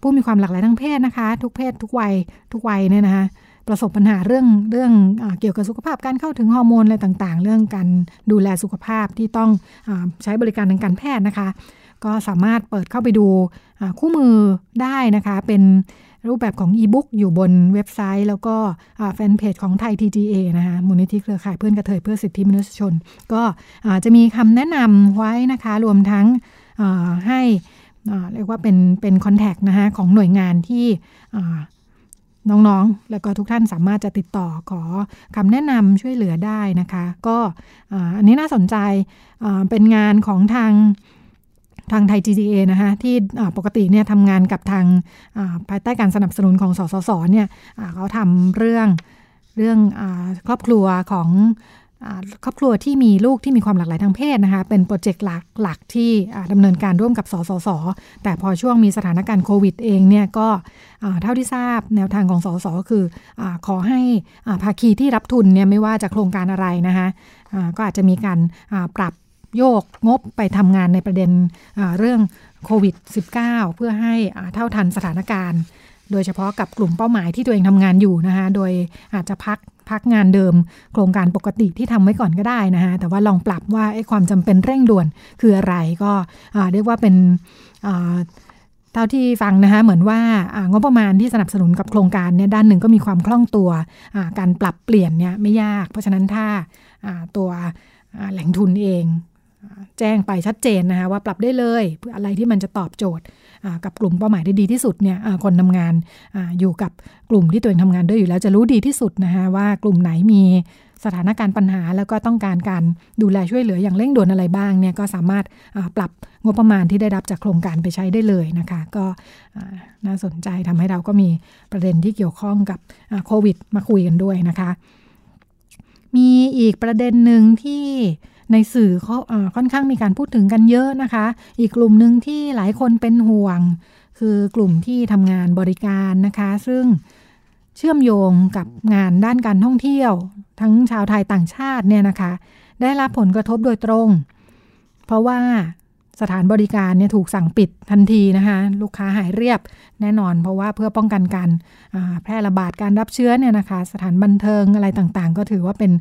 ผู้มีความหลากหลายทางเพศนะคะ ทุกเพศทุกวัยทุกวัยเนี่ยนะคะประสบปัญหาเรื่องเรื่องอเกี่ยวกับสุขภาพการเข้าถึงฮอร์โมนอะไรต่างๆ เรื่องการดูแลสุขภาพที่ต้องอใช้บริการทางการแพทย์นะคะ ก็สามารถเปิดเข้าไปดูคู่มือได้นะคะเป็น รูปแบบของอีบุ๊กอยู่บนเว็บไซต์ แล้วก็แฟนเพจของไทย TGA นะคะมูลนิธิเครือข่ายเพื่อนกระเทยเพื่อสิทธิมนุษยชน ก็จะมีคำแนะนำไว้นะคะ รวมทั้งให้เรียกว่าเป็นเป็นคอนแทคนะคะของหน่วยงานที่น้องๆ แล้วก็ทุกท่านสามารถจะติดต่อขอคำแนะนำช่วยเหลือได้นะคะ ก็อันนี้น่าสนใจเป็นงานของทาง ทางไทย GGA นะคะที่ปกติเนี่ยทำงานกับทางภายใต้การสนับสนุนของสสสเนี่ยเขาทำเรื่องเรื่องอครอบครัวของครอบครัวที่มีลูกที่มีความหลากหลายทางเพศนะคะเป็นโปรเจกต์หลักหลักที่ดำเนินการร่วมกับสสส แต่พอช่วงมีสถานการณ์โควิดเองเนี่ยก็เท่าที่ทราบแนวทางของสสสก็คืออขอให้ภาคีที่รับทุนเนี่ยไม่ว่าจะโครงการอะไรนะคะก็อาจจะมีการปรับ โยกงบไปทำงานในประเด็นเรื่องโควิด -19 เพื่อให้เท่าทันสถานการณ์ โดยเฉพาะกับกลุ่มเป้าหมายที่ตัวเองทำงานอยู่นะคะโดยอาจจะพักพักงานเดิม โครงการปกติที่ทำไว้ก่อนก็ได้นะคะแต่ว่าลองปรับว่าไอ้ความจำเป็นเร่งด่วนคืออะไรก็เรียกว่าเป็นเท่าที่ฟังนะคะเหมือนว่างบประมาณที่สนับสนุนกับโครงการเนี่ยด้านหนึ่งก็มีความคล่องตัวการปรับเปลี่ยนเนี่ยไม่ยาก เพราะฉะนั้นถ้าตัวแหล่งทุนเอง แจ้งไปชัดเจนนะคะว่าปรับได้เลยเพื่ออะไรที่มันจะตอบโจทย์กับกลุ่มเป้าหมายได้ดีที่สุดเนี่ยคนทำงานออยู่กับกลุ่มที่ตัวเองทำงานด้วยอยู่แล้วจะรู้ดีที่สุดนะคะว่ากลุ่มไหนมีสถานการณ์ปัญหา แล้วก็ต้องการการดูแลช่วยเหลืออย่างเร่งด่วนอะไรบ้างเนี่ยก็สามารถปรับงบประมาณที่ได้รับจากโครงการไปใช้ได้เลยนะคะ ก็น่าสนใจทำให้เราก็มีประเด็นที่เกี่ยวข้องกับโควิด มาคุยกันด้วยนะคะ มีอีกประเด็นหนึ่งที่ ในสื่อเขาค่อนข้างมีการพูดถึงกันเยอะนะคะ อีกกลุ่มหนึ่งที่หลายคนเป็นห่วง คือกลุ่มที่ทำงานบริการนะคะ ซึ่งเชื่อมโยงกับงานด้านการท่องเที่ยว ทั้งชาวไทยต่างชาติเนี่ยนะคะ ได้รับผลกระทบโดยตรง เพราะว่า สถานบริการเนี่ยถูกสั่งปิดทันทีนะคะลูกค้าหายเรียบแน่นอน เพราะว่าเพื่อป้องกันการแพร่ระบาดการรับเชื้อเนี่ยนะคะสถานบันเทิงอะไรต่างๆ ก็ถือว่าเป็น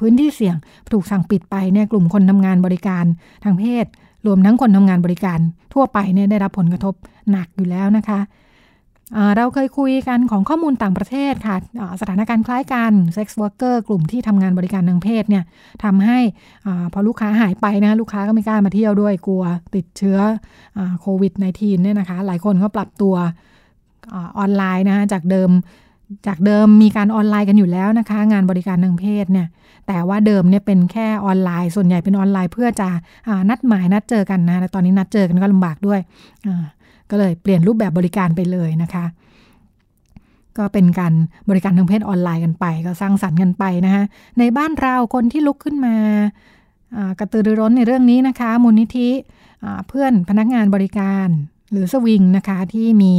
พื้นที่เสี่ยงถูกสั่งปิดไปเนี่ยกลุ่มคนทำงานบริการทางเพศ รวมทั้งคนทำงานบริการทั่วไปเนี่ยได้รับผลกระทบหนักอยู่แล้วนะคะ เราเคยคุยกันของข้อมูลต่างประเทศค่ะ สถานการณ์คล้ายกัน sex worker กลุ่มที่ทำงานบริการทางเพศเนี่ยทำให้อพอลูกค้าหายไปนะ ลูกค้าก็ไม่กล้ามาเที่ยวด้วยกลัวติดเชื้อโควิด -19 เนี่ยนะคะ หลายคนก็ปรับตัวออนไลน์นะจากเดิมจากเดิมมีการออนไลน์กันอยู่แล้วนะคะ งานบริการทางเพศเนี่ยแต่ว่าเดิมเนี่ยเป็นแค่ออนไลน์ ส่วนใหญ่เป็นออนไลน์เพื่อจะนัดหมายนัดเจอกันนะแต่ตอนนี้นัดเจอกันก็ลำบากด้วย ก็เลยเปลี่ยนรูปแบบบริการไปเลยนะคะ ก็เป็นการบริการทางเพศออนไลน์กันไป ก็สร้างสรรค์กันไปนะคะในบ้านเราคนที่ลุกขึ้นมากระตือรือร้นในเรื่องนี้นะคะ มูลนิธิเพื่อนพนักงานบริการหรือสวิงนะคะที่มี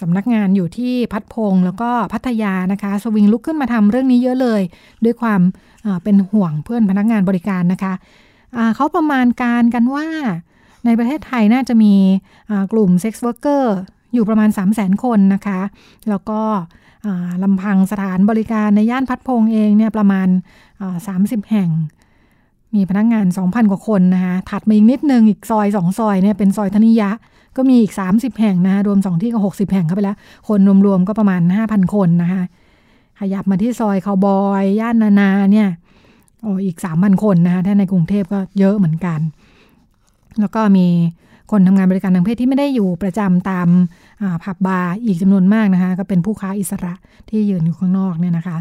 สำนักงานอยู่ที่พัฒน์พงศ์แล้วก็พัทยานะคะ สวิงลุกขึ้นมาทำเรื่องนี้เยอะเลย ด้วยความเป็นห่วงเพื่อนพนักงานบริการนะคะเขาประมาณการกันว่า ในประเทศไทยน่าจะมีกลุ่ม sex worker อยู่ประมาณ 3 0 0 0 0 0 คนนะคะ แล้วก็ลำพังสถานบริการในย่านพัฒน์พงศ์เองเนี่ยประมาณ 30 แห่ง มีพนักงงาน 2,000 กว่าคนนะคะ ถัดมาอีกนิดนึง อีกซอย 2 ซอยเนี่ยเป็นซอยธนิยะ ก็มีอีก 30 แห่งนะคะ รวม 2 ที่ก็ 60 แห่งเข้าไปแล้ว คนรวมๆก็ประมาณ 5,000 คนนะคะ ขยับมาที่ซอยคาวบอย ย่านนานาเนี่ยโอ้อีก 3,000 คนนะคะ ถ้าในกรุงเทพก็เยอะเหมือนกัน แล้วก็มีคนทำงานบริการทางเพศที่ไม่ได้อยู่ประจำตามผับบาร์อีกจำนวนมากนะคะ ก็เป็นผู้ค้าอิสระที่ยืนอยู่ข้างนอกเนี่ยนะคะ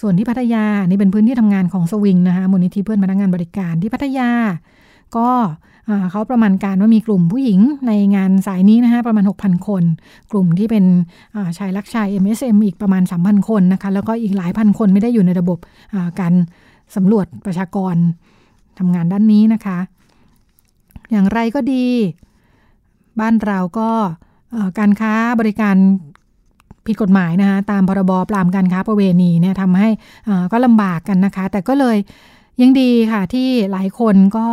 ส่วนที่พัทยานี่เป็นพื้นที่ทำงานของสวิงนะคะมูลนิธิเพื่อนพนักงานบริการที่พัทยา ก็เขาประมาณการว่ามีกลุ่มผู้หญิงในงานสายนี้นะคะประมาณ 6,000 คน กลุ่มที่เป็นชายรักชาย MSM อีกประมาณ 3,000 คนนะคะแล้วก็อีกหลายพันคนไม่ได้อยู่ในระบบการสำรวจประชากรทำงานด้านนี้นะคะ อย่างไรก็ดี บ้านเราก็การค้าบริการผิดกฎหมายนะคะตามพรบปรามการค้าประเวณีเนี่ยทำให้ก็ลำบากกันนะคะ แต่ก็เลยยังดีค่ะที่หลายคนก็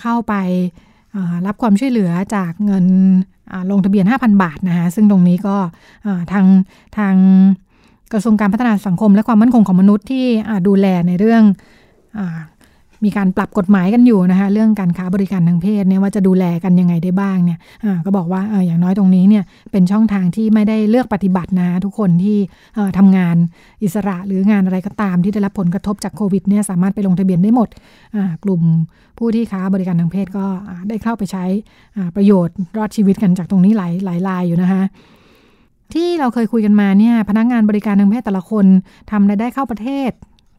เข้าไปรับความช่วยเหลือจากเงินลงทะเบียน 5,000 บาทนะคะซึ่งตรงนี้ก็ทางทางกระทรวงการพัฒนาสังคมและความมั่นคงของมนุษย์ที่ดูแลในเรื่อง มีการปรับกฎหมายกันอยู่นะคะเรื่องการค้าบริการทางเพศเนี่ยว่าจะดูแลกันยังไงได้บ้างเนี่ยก็บอกว่าอย่างน้อยตรงนี้เนี่ยเป็นช่องทางที่ไม่ได้เลือกปฏิบัตินะทุกคนที่ทำงานอิสระหรืองานอะไรก็ตามที่ได้รับผลกระทบจากโควิดเนี่ยสามารถไปลงทะเบียนได้หมดกลุ่มผู้ที่ค้าบริการทางเพศก็ได้เข้าไปใช้ประโยชน์รอดชีวิตกันจากตรงนี้หลายหลายรายอยู่นะคะที่เราเคยคุยกันมาเนี่ยพนักงานบริการทางเพศแต่ละคนทำรายได้เข้าประเทศ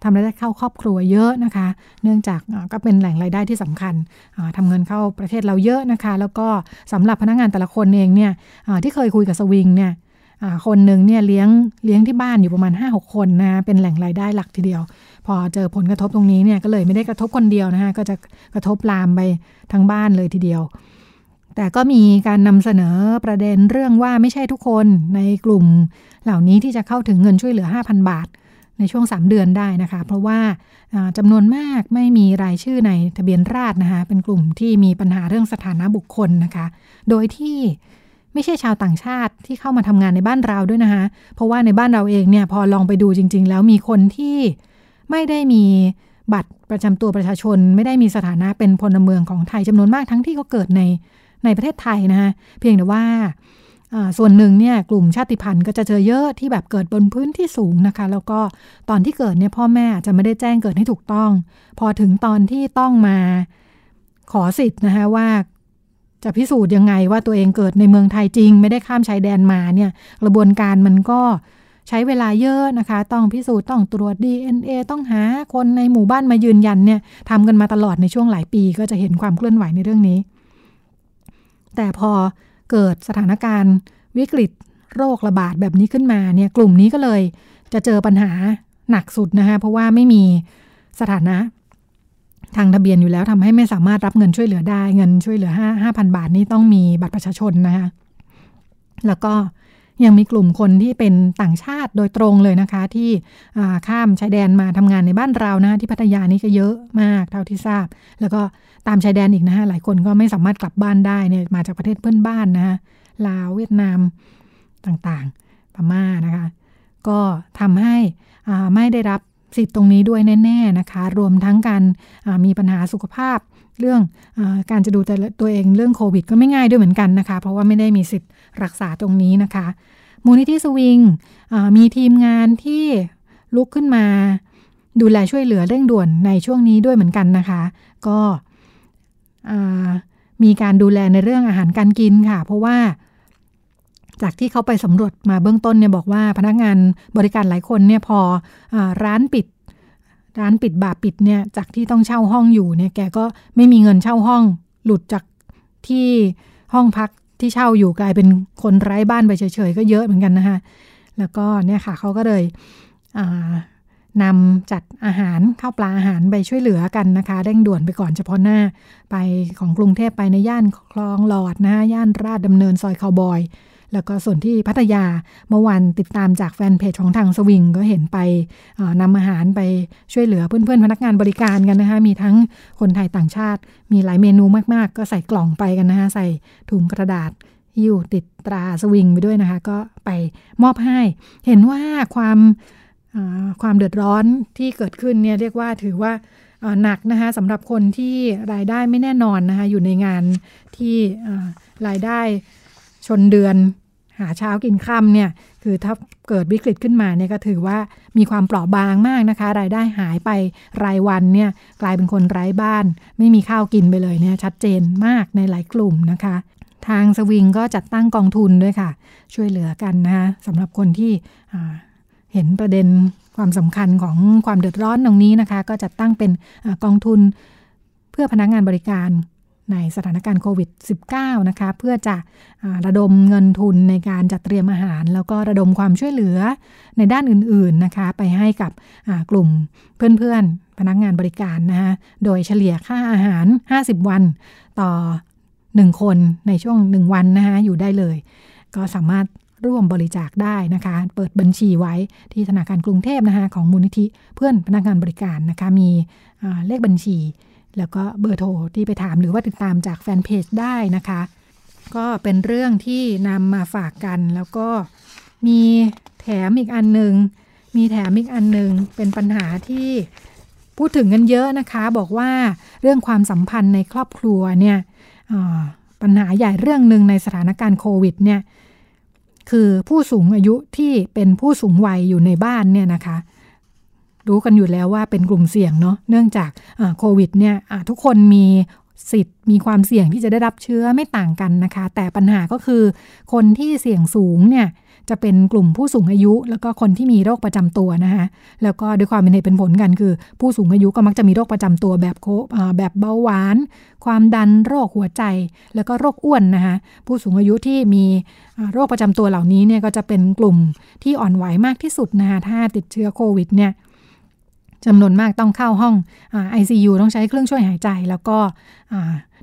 ทำรายได้เข้าครอบครัวเยอะนะคะ เนื่องจากก็เป็นแหล่งรายได้ที่สำคัญทำเงินเข้าประเทศเราเยอะนะคะ แล้วก็สำหรับพนักงงานแต่ละคนเองเนี่ยที่เคยคุยกับสวิงเนี่ยคนหนึ่งเนี่ยเลี้ยงเลี้ยงที่บ้านอยู่ประมาณ 5-6 คนนะเป็นแหล่งรายได้หลักทีเดียว พอเจอผลกระทบตรงนี้เนี่ยก็เลยไม่ได้กระทบคนเดียวนะคะก็จะกระทบลามไปทั้งบ้านเลยทีเดียว แต่ก็มีการนำเสนอประเด็นเรื่องว่าไม่ใช่ทุกคนในกลุ่มเหล่านี้ที่จะเข้าถึงเงินช่วยเหลือ 5,000 บาท ในช่วง 3 เดือนได้นะคะ เพราะว่าจำนวนมากไม่มีรายชื่อในทะเบียนราษนะคะเป็นกลุ่มที่มีปัญหาเรื่องสถานะบุคคลนะคะ โดยที่ไม่ใช่ชาวต่างชาติที่เข้ามาทำงานในบ้านเราด้วยนะคะ เพราะว่าในบ้านเราเองเนี่ยพอลองไปดูจริง ๆ แล้วมีคนที่ไม่ได้มีบัตรประจำตัวประชาชน ไม่ได้มีสถานะเป็นพลเมืองของไทยจำนวนมากทั้งที่เขาเกิดในในประเทศไทยนะคะเพียงแต่ว่า ส่วนหนึ่งเนี่ยกลุ่มชาติพันธุ์ก็จะเจอเยอะที่แบบเกิดบนพื้นที่สูงนะคะ แล้วก็ตอนที่เกิดเนี่ยพ่อแม่จะไม่ได้แจ้งเกิดให้ถูกต้อง พอถึงตอนที่ต้องมาขอสิทธิ์นะคะว่าจะพิสูจน์ยังไงว่าตัวเองเกิดในเมืองไทยจริง ไม่ได้ข้ามชายแดนมาเนี่ยกระบวนการมันก็ใช้เวลาเยอะนะคะ ต้องพิสูจน์ต้องตรวจ DNA ต้องหาคนในหมู่บ้านมายืนยันเนี่ยทำกันมาตลอดในช่วงหลายปี ก็จะเห็นความเคลื่อนไหวในเรื่องนี้ แต่พอ เกิดสถานการณ์วิกฤตโรคระบาดแบบนี้ขึ้นมาเนี่ยกลุ่มนี้ก็เลยจะเจอปัญหาหนักสุดนะคะเพราะว่าไม่มีสถานะทางทะเบียนอยู่แล้วทำให้ไม่สามารถรับเงินช่วยเหลือได้ เงินช่วยเหลือห้าห้าพันบาทนี่ต้องมีบัตรประชาชนนะคะแล้วก็ ยังมีกลุ่มคนที่เป็นต่างชาติโดยตรงเลยนะคะ ที่ข้ามชายแดนมาทำงานในบ้านเรานะที่พัทยานี่ก็เยอะมากเท่าที่ทราบ แล้วก็ตามชายแดนอีกนะฮะหลายคนก็ไม่สามารถกลับบ้านได้เนี่ยมาจากประเทศเพื่อนบ้านนะฮะลาวเวียดนามต่างๆพม่านะคะ ก็ทำให้ไม่ได้รับสิทธิ์ตรงนี้ด้วยแน่ ๆนะคะ รวมทั้งการมีปัญหาสุขภาพเรื่องอการจะดูตัวเองเรื่องโควิดก็ไม่ง่ายด้วยเหมือนกันนะคะ เพราะว่าไม่ได้มีสิทธิ์ รักษาตรงนี้นะคะ มูลนิธิสวิงมีทีมงานที่ลุกขึ้นมา ดูแลช่วยเหลือเร่งด่วนในช่วงนี้ด้วยเหมือนกันนะคะ ก็มีการดูแลในเรื่องอาหารการกินค่ะ เพราะว่าจากที่เขาไปสำรวจมาเบื้องต้นเนี่ยบอกว่าพนักงานบริการหลายคนเนี่ยพออร้านปิด ร้านปิดบาปปิดเนี่ยจากที่ต้องเช่าห้องอยู่เนี่ยแกก็ไม่มีเงินเช่าห้อง หลุดจากที่ห้องพัก ที่เช่าอยู่กลายเป็นคนไร้บ้านไปเฉยๆ ก็เยอะเหมือนกันนะคะแล้วก็เนี่ยค่ะเขาก็เลยนำจัดอาหารข้าวปลาอาหารไปช่วยเหลือกันนะคะเร่งด่วนไปก่อนเฉพาะหน้าไปของกรุงเทพไปในย่านคลองหลอดนะย่านราชดำเนินซอยคาวบอย แล้วก็ส่วนที่พัทยาเมื่อวันติดตามจากแฟนเพจของทางสวิงก็เห็นไปนำอาหารไปช่วยเหลือเพื่อนๆพนักงานบริการกันนะคะมีทั้งคนไทยต่างชาติ มีหลายเมนูมากๆ ก็ใส่กล่องไปกันนะคะใส่ถุงกระดาษอยู่ติดตราสวิงไปด้วยนะคะ ก็ไปมอบให้ เห็นว่าความความเดือดร้อนที่เกิดขึ้นเนี่ยเรียกว่าถือว่าหนักนะคะสำหรับคนที่รายได้ไม่แน่นอนนะคะอยู่ในงานที่รายได้ชนเดือน หาเช้ากินค่ำเนี่ยคือถ้าเกิดวิกฤตขึ้นมาเนี่ยก็ถือว่ามีความเปราะบางมากนะคะ รายได้หายไปรายวันเนี่ยกลายเป็นคนไร้บ้าน ไม่มีข้าวกินไปเลยเนี่ยชัดเจนมากในหลายกลุ่มนะคะ ทางสวิงก็จัดตั้งกองทุนด้วยค่ะ ช่วยเหลือกันนะคะสำหรับคนที่เห็นประเด็นความสำคัญของความเดือดร้อนตรงนี้นะคะ ก็จัดตั้งเป็นอกองทุนเพื่อพนักงานบริการ ในสถานการณ์โควิด -19 นะคะ เพื่อจะระดมเงินทุนในการจัดเตรียมอาหาร แล้วก็ระดมความช่วยเหลือในด้านอื่นๆนะคะ ไปให้กับกลุ่มเพื่อนๆ พนักงานบริการนะคะโดยเฉลี่ยค่าอาหาร 50 วันต่อ 1 คนในช่วง 1 วันนะคะอยู่ได้เลย ก็สามารถร่วมบริจาคได้นะคะ เปิดบัญชีไว้ที่ธนาคารกรุงเทพนะคะของมูลนิธิเพื่อนพนักงานบริการนะคะ มีเลขบัญชี แล้วก็เบอร์โทรที่ไปถามหรือว่าติดตามจากแฟนเพจได้นะคะ ก็เป็นเรื่องที่นำมาฝากกัน แล้วก็มีแถมอีกอันหนึ่งมีแถมอีกอันหนึ่งเป็นปัญหาที่พูดถึงกันเยอะนะคะ บอกว่าเรื่องความสัมพันธ์ในครอบครัวเนี่ยปัญหาใหญ่เรื่องหนึ่งในสถานการณ์โควิดเนี่ยคือผู้สูงอายุที่เป็นผู้สูงวัยอยู่ในบ้านเนี่ยนะคะ รู้กันอยู่แล้วว่าเป็นกลุ่มเสี่ยงเนาะเนื่องจากโควิดเนี่ยทุกคนมีสิทธิ์มีความเสี่ยงที่จะได้รับเชื้อไม่ต่างกันนะคะ แต่ปัญหาก็คือ คนที่เสี่ยงสูงเนี่ยจะเป็นกลุ่มผู้สูงอายุ แล้วก็คนที่มีโรคประจำตัวนะคะแล้วก็ด้วยความเป็นเหตุเป็นผลกันคือ ผู้สูงอายุก็มักจะมีโรคประจำตัวแบบโคแบบเบาหวาน ความดันโรคหัวใจ แล้วก็โรคอ้วนนะคะผู้สูงอายุที่มีโรคประจำตัวเหล่านี้เนี่ยก็จะเป็นกลุ่มที่อ่อนไหวมากที่สุดนะคะถ้าติดเชื้อโควิดเนี่ย จำนวนมากต้องเข้าห้องไอซียูต้องใช้เครื่องช่วยหายใจ แล้วก็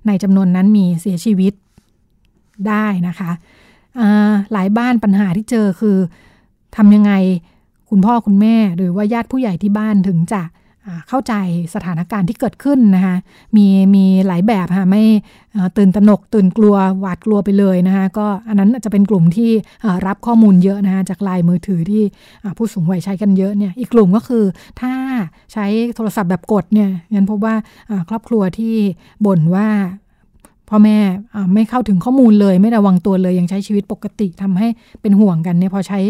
ในจำนวนนั้นมีเสียชีวิตได้นะคะหลายบ้านปัญหาที่เจอคือทำยังไงคุณพ่อคุณแม่หรือว่าญาติผู้ใหญ่ที่บ้านถึงจะ เข้าใจสถานการณ์ที่เกิดขึ้นนะคะมีมีหลายแบบค่ะไม่ตื่นตระหนกตื่นกลัวหวาดกลัวไปเลยนะคะก็อันนั้นจะเป็นกลุ่มที่รับข้อมูลเยอะนะคะจากลน์มือถือที่ผู้สูงวัยใช้กันเยอะเนี่ยอีกกลุ่มก็คือถ้าใช้โทรศัพท์แบบกดเนี่ยยันพบว่าครอบครัวที่บ่นว่าพ่อแม่ไม่เข้าถึงข้อมูลเลยไม่ระวังตัวเลยยังใช้ชีวิตปกติทำให้เป็นห่วงกันเนี่ยพอใช้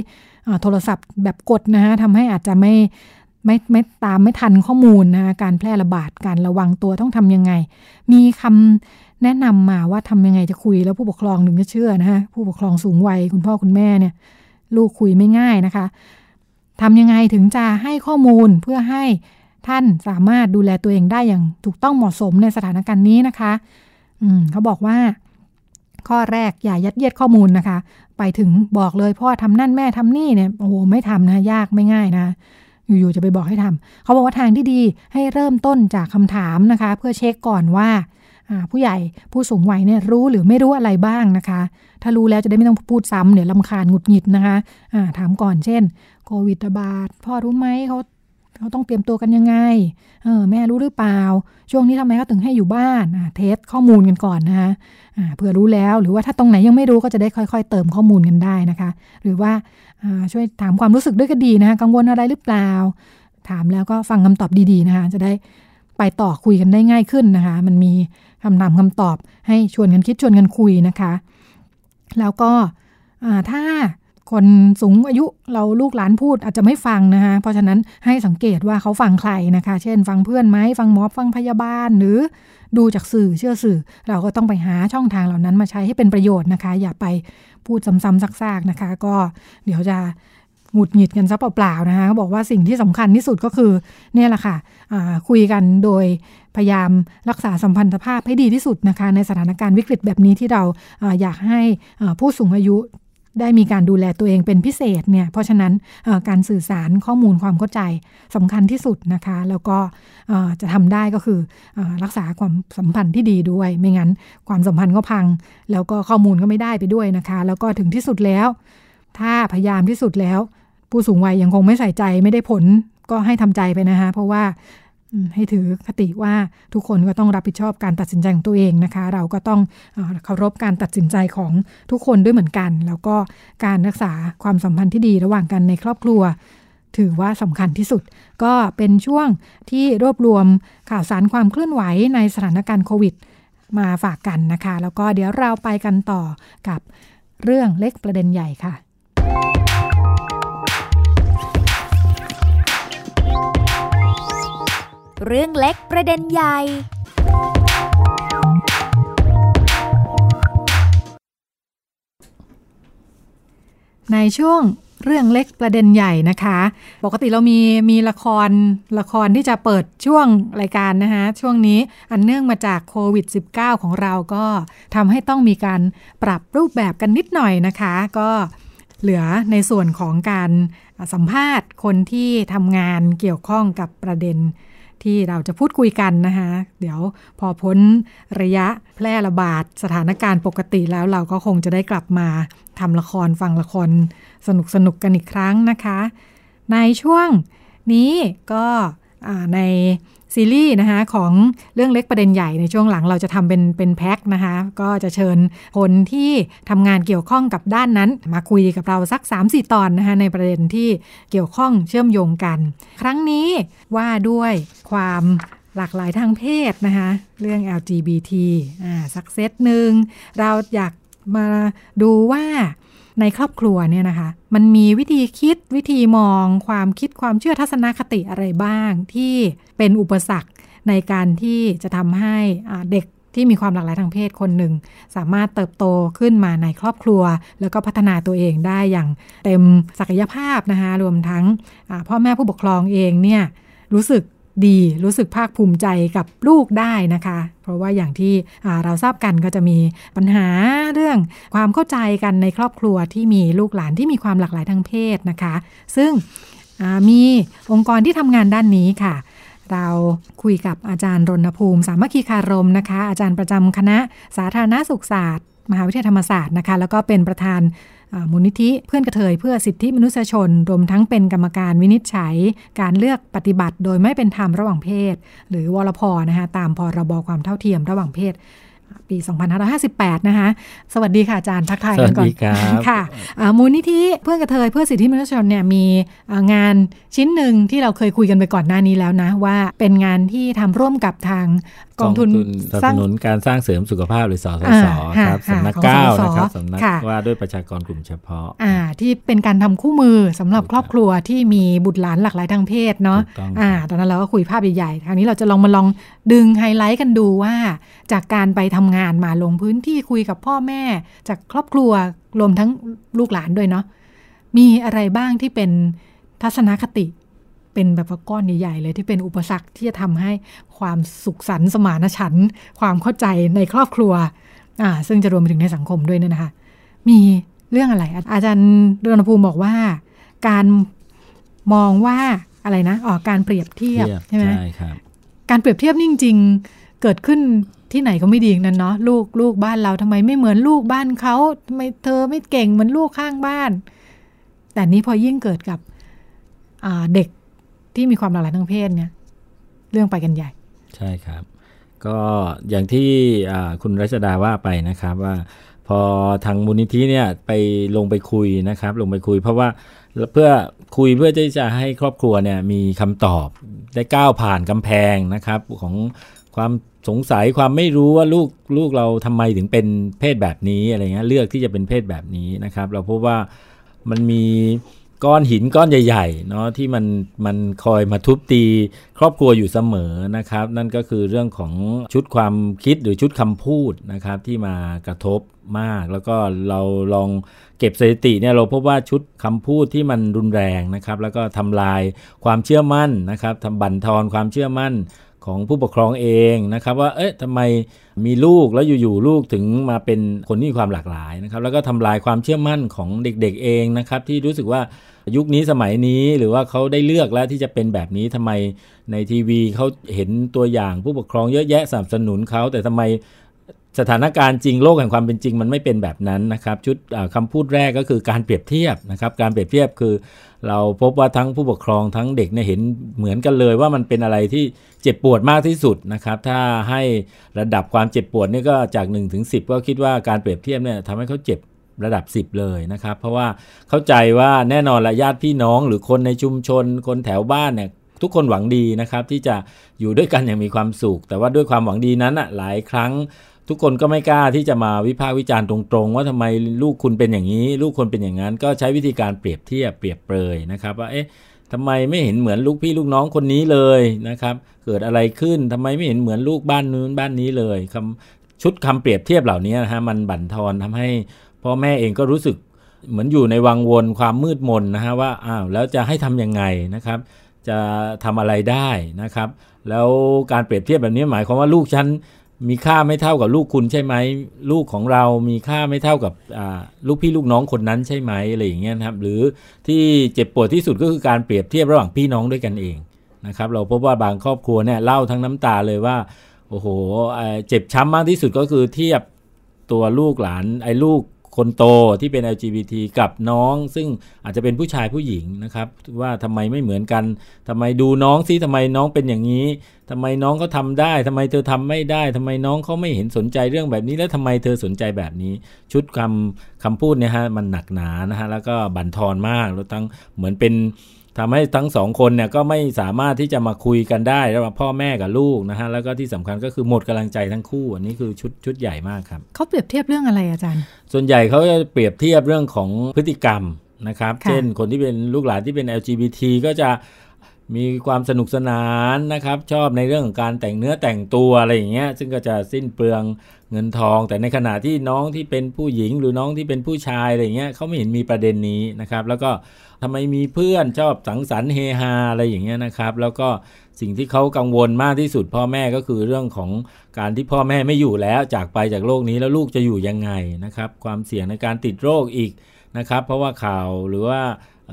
โทรศัพท์แบบกดนะคะทำให้อาจจะไม่ ไม่ไม่ตามไม่ทันข้อมูลนะการแพร่ระบาดการระวังตัวต้องทำยังไง มีคำแนะนำมาว่าทำยังไงจะคุยแล้วผู้ปกครองถึงจะเชื่อนะฮะผู้ปกครองสูงวัยคุณพ่อคุณแม่เนี่ย ลูกคุยไม่ง่ายนะคะทำยังไงถึงจะให้ข้อมูลเพื่อให้ท่านสามารถดูแลตัวเองได้อย่างถูกต้องเหมาะสมในสถานการณ์นี้นะคะ อืมเขาบอกว่า ข้อแรกอย่ายัดเยียดข้อมูลนะคะ ไปถึงบอกเลยพ่อทำนั่นแม่ทำนี่เนี่ยโอ้โหไม่ทำนะยากไม่ง่ายนะ อยู่ๆจะไปบอกให้ทำเขาบอกว่าทางที่ดีให้เริ่มต้นจากคำถามนะคะ เพื่อเช็คก่อนว่าผู้ใหญ่ผู้สูงวัยเนี่ยรู้หรือไม่รู้อะไรบ้างนะคะ ถ้ารู้แล้วจะได้ไม่ต้องพูดซ้ำเดี๋ยวลำคาญหงุดหงิดนะคะะถามก่อนเช่น โควิดระบาดพ่อรู้ไหมเขา เขาต้องเตรียมตัวกันยังไงเออแม่รู้หรือเปล่า ช่วงนี้ทำไมเขาถึงให้อยู่บ้านเทสข้อมูลกันก่อนนะคะเผื่อรู้แล้วหรือว่าถ้าตรงไหนยังไม่รู้ก็จะได้ค่อย ๆ เติมข้อมูลกันได้นะคะ หรือว่าช่วยถามความรู้สึกด้วยก็ดีนะคะกังวลอะไรหรือเปล่า ถามแล้วก็ฟังคำตอบดีๆนะคะจะได้ไปต่อคุยกันได้ง่ายขึ้นนะคะ มันมีคำนำคำตอบให้ชวนกันคิดชวนกันคุยนะคะ แล้วก็ถ้า คนสูงอายุเราลูกหลานพูดอาจจะไม่ฟังนะคะเพราะฉะนั้นให้สังเกตว่าเขาฟังใครนะคะ เช่น ฟังเพื่อนไหมฟังหมอฟังพยาบาลหรือดูจากสื่อเชื่อสื่อ เราก็ต้องไปหาช่องทางเหล่านั้นมาใช้ให้เป็นประโยชน์นะคะ อย่าไปพูดซ้ำๆซากๆนะคะ ก็เดี๋ยวจะหงุดหงิดกันซะเปล่าๆนะคะบอกว่าสิ่งที่สำคัญที่สุดก็คือเนี่ยแหละค่ะคุยกันโดยพยายามรักษาสัมพันธภาพให้ดีที่สุดนะคะ ในสถานการณ์วิกฤตแบบนี้ที่เราอยากให้ผู้สูงอายุ ได้มีการดูแลตัวเองเป็นพิเศษเนี่ยเพราะฉะนั้นการสื่อสารข้อมูลความเข้าใจสำคัญที่สุดนะคะ แล้วก็จะทำได้ก็คืออรักษาความสัมพันธ์ที่ดีด้วย ไม่งั้นความสัมพันธ์ก็พัง แล้วก็ข้อมูลก็ไม่ได้ไปด้วยนะคะ แล้วก็ถึงที่สุดแล้ว ถ้าพยายามที่สุดแล้ว ผู้สูงวัยยังคงไม่ใส่ใจไม่ได้ผลก็ให้ทำใจไปนะคะ เพราะว่า ให้ถือคติว่าทุกคนก็ต้องรับผิดชอบการตัดสินใจของตัวเองนะคะ เราก็ต้องเคารพการตัดสินใจของทุกคนด้วยเหมือนกัน แล้วก็การรักษาความสัมพันธ์ที่ดีระหว่างกันในครอบครัว ถือว่าสำคัญที่สุด ก็เป็นช่วงที่รวบรวมข่าวสารความเคลื่อนไหวในสถานการณ์โควิด มาฝากกันนะคะ แล้วก็เดี๋ยวเราไปกันต่อกับเรื่องเล็กประเด็นใหญ่ค่ะ เรื่องเล็กประเด็นใหญ่ ในช่วงเรื่องเล็กประเด็นใหญ่นะคะ ปกติเรามีมีละครละครที่จะเปิดช่วงรายการนะคะ ช่วงนี้อันเนื่องมาจากโควิด -19 ของเราก็ทำให้ต้องมีการปรับรูปแบบกันนิดหน่อยนะคะ ก็เหลือในส่วนของการสัมภาษณ์คนที่ทำงานเกี่ยวข้องกับประเด็น ที่เราจะพูดคุยกันนะคะเดี๋ยวพอพ้นระยะแพร่ระบาดสถานการณ์ปกติแล้วเราก็คงจะได้กลับมาทำละครฟังละครสนุกสนุกกันอีกครั้งนะคะ ในช่วงนี้ก็ใน ซีรีส์นะคะของเรื่องเล็กประเด็นใหญ่ในช่วงหลังเราจะทำเป็นเป็นแพ็คนะคะ ก็จะเชิญคนที่ทำงานเกี่ยวข้องกับด้านนั้น มาคุยกับเราสัก 3-4 ตอนนะคะในประเด็นที่เกี่ยวข้องเชื่อมโยงกัน ครั้งนี้ว่าด้วยความหลากหลายทางเพศนะคะเรื่อง LGBT อ่าสักเซตหนึ่งเราอยากมาดูว่า ในครอบครัวเนี่ยนะคะ มันมีวิธีคิดวิธีมอง ความคิดความเชื่อทัศนคติอะไรบ้าง ที่เป็นอุปสรรคในการที่จะทำให้เด็กที่มีความหลากหลายทางเพศคนหนึ่ง สามารถเติบโตขึ้นมาในครอบครัว แล้วก็พัฒนาตัวเองได้อย่างเต็มศักยภาพนะคะรวมทั้งพ่อแม่ผู้ปกครองเองเนี่ยรู้สึก ดีรู้สึกภาคภูมิใจกับลูกได้นะคะ เพราะว่าอย่างที่เราทราบกันก็จะมีปัญหาเรื่องความเข้าใจกันในครอบครัวที่มีลูกหลานที่มีความหลากหลายทางเพศนะคะ ซึ่งมีองค์กรที่ทำงานด้านนี้ค่ะ เราคุยกับอาจารย์รณภูมิ สามัคคีคารมนะคะ อาจารย์ประจำคณะสาธารณสุขศาสตร์ มหาวิทยาลัยธรรมศาสตร์นะคะ แล้วก็เป็นประธานมูลนิธิเพื่อนกระเทยเพื่อสิทธิมนุษยชน รวมทั้งเป็นกรรมการวินิจฉัย การเลือกปฏิบัติ โดยไม่เป็นธรรมระหว่างเพศ หรือวลพนะคะตามพรบความเท่าเทียมระหว่างเพศปี 2558 นะคะ สวัสดีค่ะอาจารย์ทักทายกันก่อนค่ะมูลนิธิเพื่อนกระเทยเพื่อสิทธิมนุษยชนเนี่ยมีงานชิ้นหนึ่งที่เราเคยคุยกันไปก่อนหน้านี้แล้วนะ ว่าเป็นงานที่ทำร่วมกับทาง กองทุนสนับสนุนการสร้างเสริมสุขภาพหรือสสสครับสำนักเก้านะครับสำนักว่าด้วยประชากรกลุ่มเฉพาะอ่าที่เป็นการทำคู่มือสำหรับครอบครัวที่มีบุตรหลานหลากหลายทางเพศเนาะอ่าตอนนั้นเราก็คุยภาพใหญ่ๆคราวนี้เราจะลองมาลองดึงไฮไลท์กันดูว่า จากการไปทำงานมาลงพื้นที่คุยกับพ่อแม่ จากครอบครัวรวมทั้งลูกหลานด้วยเนาะมีอะไรบ้างที่เป็นทัศนคติ เป็นแบบก้อนใหญ่ๆเลยที่เป็นอุปสรรคที่จะทำให้ความสุขสันต์สมานฉันท์ความเข้าใจในครอบครัวอ่าซึ่งจะรวมไปถึงในสังคมด้วยเนี่ยนะคะ มีเรื่องอะไร อาจารย์เรือนภูมิบอกว่า การมองว่าอะไรนะอ๋อการเปรียบเทียบใช่ไหมใช่ครับการเปรียบเทียบนี่จริงเกิดขึ้นที่ไหนก็ไม่ดีนั่นเนาะลูกลูกบ้านเราทำไมไม่เหมือนลูกบ้านเขาทำไมเธอไม่เก่งเหมือนลูกข้างบ้าน แต่นี้พอยิ่งเกิดกับเด็ก ที่มีความหลากหลายทางเพศเนี่ยเรื่องไปกันใหญ่ ใช่ครับ ก็อย่างที่คุณรัชดาว่าไปนะครับว่า พอทางมูลนิธิเนี่ยไปลงไปคุยนะครับ ลงไปคุย เพราะว่าเพื่อคุยเพื่อที่จะให้ครอบครัวเนี่ยมีคำตอบได้ก้าวผ่านกำแพงนะครับของความสงสัยความไม่รู้ว่าลูกลูกเราทำไมถึงเป็นเพศแบบนี้อะไรเงี้ยเลือกที่จะเป็นเพศแบบนี้นะครับ เราพบว่ามันมี ก้อนหินก้อนใหญ่ๆเนาะที่มันมันคอยมาทุบตีครอบครัวอยู่เสมอนะครับ นั่นก็คือเรื่องของชุดความคิดหรือชุดคำพูดนะครับที่มากระทบมาก แล้วก็เราลองเก็บสถิติเนี่ยเราพบว่าชุดคำพูดที่มันรุนแรงนะครับ แล้วก็ทำลายความเชื่อมั่นนะครับทำบั่นทอนความเชื่อมั่น ของผู้ปกครองเองนะครับ ว่าเอ๊ะทำไมมีลูกแล้วอยู่ๆลูกถึงมาเป็นคนที่มีความหลากหลายนะครับ แล้วก็ทำลายความเชื่อมั่นของเด็กๆเองนะครับ ที่รู้สึกว่ายุคนี้สมัยนี้หรือว่าเขาได้เลือกแล้วที่จะเป็นแบบนี้ทำไมในทีวีเขาเห็นตัวอย่างผู้ปกครองเยอะแยะสนับสนุนเขาแต่ทำไมสถานการณ์จริงโลกแห่งความเป็นจริงมันไม่เป็นแบบนั้นนะครับ ชุดคำพูดแรกก็คือการเปรียบเทียบนะครับ การเปรียบเทียบคือ เราพบว่าทั้งผู้ปกครองทั้งเด็กเนี่ยเห็นเหมือนกันเลยว่ามันเป็นอะไรที่เจ็บปวดมากที่สุดนะครับ ถ้าให้ระดับความเจ็บปวดนี่ก็จาก1ถึง10 ก็คิดว่าการเปรียบเทียบเนี่ยทำให้เขาเจ็บระดับ 10 เลยนะครับ เพราะว่าเข้าใจว่าแน่นอนละญาติพี่น้องหรือคนในชุมชน คนแถวบ้านเนี่ยทุกคนหวังดีนะครับที่จะอยู่ด้วยกันอย่างมีความสุข แต่ว่าด้วยความหวังดีนั้นอะหลายครั้ง ทุกคนก็ไม่กล้าที่จะมาวิพากษ์วิจารณ์ตรงๆ ว่าทำไมลูกคุณเป็นอย่างนี้ ลูกคนเป็นอย่างนั้น ก็ใช้วิธีการเปรียบเทียบเปรียบเปรยนะครับว่าเอ๊ะทำไมไม่เห็นเหมือนลูกพี่ลูกน้องคนนี้เลยนะครับ เกิดอะไรขึ้นทำไมไม่เห็นเหมือนลูกบ้านนู้นบ้านนี้เลยคำชุดคำเปรียบเทียบเหล่านี้นะฮะมันบั่นทอนทำให้พ่อแม่เองก็รู้สึกเหมือนอยู่ในวังวนความมืดมนนะฮะว่าอ้าวแล้วจะให้ทํำยังไงนะครับ จะทำอะไรได้นะครับ แล้วการเปรียบเทียบแบบนี้หมายความว่าลูกฉัน มีค่าไม่เท่ากับลูกคุณใช่ไหมลูกของเรามีค่าไม่เท่ากับลูกพี่ลูกน้องคนนั้นใช่ไหมอะไรอย่างเงี้ยนะครับ หรือที่เจ็บปวดที่สุดก็คือการเปรียบเทียบระหว่างพี่น้องด้วยกันเองนะครับ เราพบว่าบางครอบครัวเนี่ยเล่าทั้งน้ำตาเลยว่าโอ้โหเจ็บช้ำมากที่สุดก็คือเทียบตัวลูกหลานไอ้ลูก คนโตที่เป็น LGBT กับน้องซึ่งอาจจะเป็นผู้ชายผู้หญิงนะครับ ว่าทำไมไม่เหมือนกันทำไมดูน้องซิทำไมน้องเป็นอย่างนี้ทำไมน้องเขาทาได้ทำไมเธอทำไม่ได้ทำไมน้องเขาไม่เห็นสนใจเรื่องแบบนี้ แล้วทำไมเธอสนใจแบบนี้ ชุดคำคำพูดเนี่ยฮะมันหนักหนานะฮะแล้วก็บั่นทอนมากแล้วทั้งเหมือนเป็น ทำให้ทั้งสองคนเนี่ยก็ไม่สามารถที่จะมาคุยกันได้ระหว่างพ่อแม่กับลูกนะฮะแล้วก็ที่สำคัญก็คือหมดกำลังใจทั้งคู่ อันนี้คือชุดชุดใหญ่มากครับเขาเปรียบเทียบเรื่องอะไรอาจารย์ ส่วนใหญ่เขาจะเปรียบเทียบเรื่องของพฤติกรรมนะครับ เช่นคนที่เป็นลูกหลานที่เป็น LGBT ก็จะมีความสนุกสนานนะครับ ชอบในเรื่องของการแต่งเนื้อแต่งตัวอะไรอย่างเงี้ยซึ่งก็จะสิ้นเปลือง เงินทอง แต่ในขณะที่น้องที่เป็นผู้หญิงหรือน้องที่เป็นผู้ชายอะไรเงี้ยเขาไม่เห็นมีประเด็นนี้นะครับ แล้วก็ทำไมมีเพื่อนชอบสังสรรค์เฮฮาอะไรอย่างเงี้ยนะครับ แล้วก็สิ่งที่เขากังวลมากที่สุดพ่อแม่ก็คือเรื่องของการที่พ่อแม่ไม่อยู่แล้วจากไปจากโลกนี้แล้วลูกจะอยู่ยังไงนะครับ ความเสี่ยงในการติดโรคอีกนะครับ เพราะว่าข่าวหรือว่า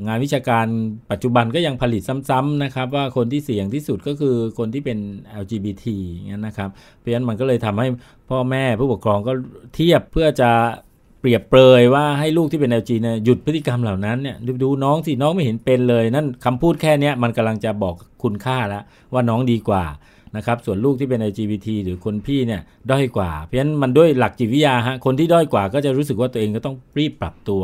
งานวิชาการปัจจุบันก็ยังผลิตซ้ำๆนะครับว่าคนที่เสี่ยงที่สุดก็คือคนที่เป็น LGBT อย่างนี้นะครับ เพราะฉะนั้นมันก็เลยทำให้พ่อแม่ผู้ปกครองก็เทียบเพื่อจะเปรียบเปรยว่าให้ลูกที่เป็น LG เนี่ยหยุดพฤติกรรมเหล่านั้นเนี่ยดูน้องสิน้องไม่เห็นเป็นเลย นั่นคำพูดแค่นี้มันกำลังจะบอกคุณค่าแล้วว่าน้องดีกว่า นะครับส่วนลูกที่เป็น LGBT หรือคนพี่เนี่ยด้อยกว่า เพราะฉะนั้นมันด้วยหลักจิตวิทยาฮะคนที่ด้อยกว่าก็จะรู้สึกว่าตัวเองก็ต้องรีบปรับตัว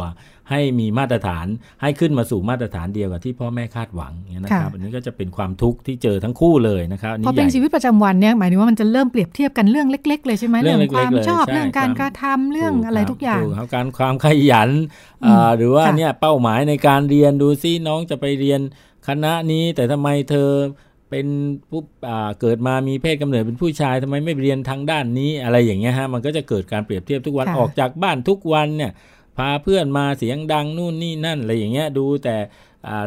ให้มีมาตรฐานให้ขึ้นมาสู่มาตรฐานเดียวกับที่พ่อแม่คาดหวังนะครับอันนี้ก็จะเป็นความทุกข์ที่เจอทั้งคู่เลยนะครับพอเป็นชีวิตประจำวันเนี่ยหมายถึงว่ามันจะเริ่มเปรียบเทียบกันเรื่องเล็ก ๆ เลยใช่ไหมเรื่องความชอบเรื่องการกระทำเรื่องอะไรทุกอย่างการความขยันหรือว่าเนี่ยเป้าหมายในการเรียนดูซิน้องจะไปเรียนคณะนี้แต่ทำไมเธอ เป็นผู้เกิดมามีเพศกำเนิดเป็นผู้ชายทำไมไม่เรียนทางด้านนี้อะไรอย่างเงี้ยฮะมันก็จะเกิดการเปรียบเทียบทุกวันออกจากบ้านทุกวันเนี่ยพาเพื่อนมาเสียงดังนู่นนี่นั่นอะไรอย่างเงี้ยดูแต่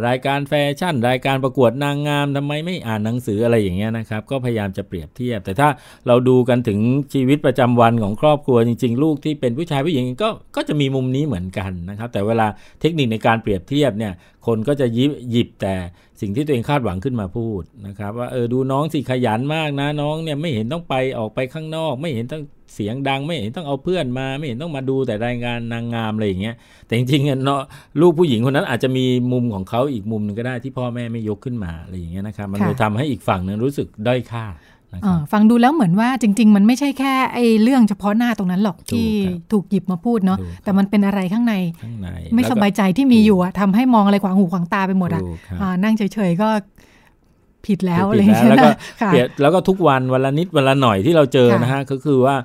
รายการแฟชั่น รายการประกวดนางงามทำไมไม่อ่านหนังสืออะไรอย่างเงี้ยนะครับ ก็พยายามจะเปรียบเทียบ แต่ถ้าเราดูกันถึงชีวิตประจำวันของครอบครัวจริง ๆ ลูกที่เป็นผู้ชายผู้หญิงก็ก็จะมีมุมนี้เหมือนกันนะครับ แต่เวลาเทคนิคในการเปรียบเทียบเนี่ย คนก็จะยิบหยิบแต่สิ่งที่ตัวเองคาดหวังขึ้นมาพูดนะครับ ว่าเออดูน้องสิขยันมากนะน้องเนี่ยไม่เห็นต้องไปออกไปข้างนอก ไม่เห็นต้อง เสียงดังไม่เห็นต้องเอาเพื่อนมาไม่เห็นต้องมาดูแต่รายงานนางงามอะไรอย่างเงี้ยแต่จริงๆเนาะลูกผู้หญิงคนนั้นอาจจะมีมุมของเขาอีกมุมนึงก็ได้ที่พ่อแม่ไม่ยกขึ้นมาอะไรอย่างเงี้ยนะครับมันเลยทำให้อีกฝั่งนึงรู้สึกด้อยค่านะคอ่ารับฟังดูแล้วเหมือนว่าจริง ๆ มันไม่ใช่แค่ไอ้เรื่องเฉพาะหน้าตรงนั้นหรอกถูกที่ครับถูกหยิบมาพูดเนาะถูกครับแต่มันเป็นอะไรข้างในข้างในไม่แล้วสก็บายใจที่มีอยู่อะทำให้มองอะไรขวางหูขวางตาไปหมดอะถูกครับอ่านั่งเฉยๆก็ ผิดแล้วถูกอะไรผิดอย่างแล้วเงี้ยแล้วก็นะค่ะเปลี่ยนแล้วก็ทุกวันวันละนิดวันละหน่อยที่เราเจอค่ะนะฮะก็คือว่า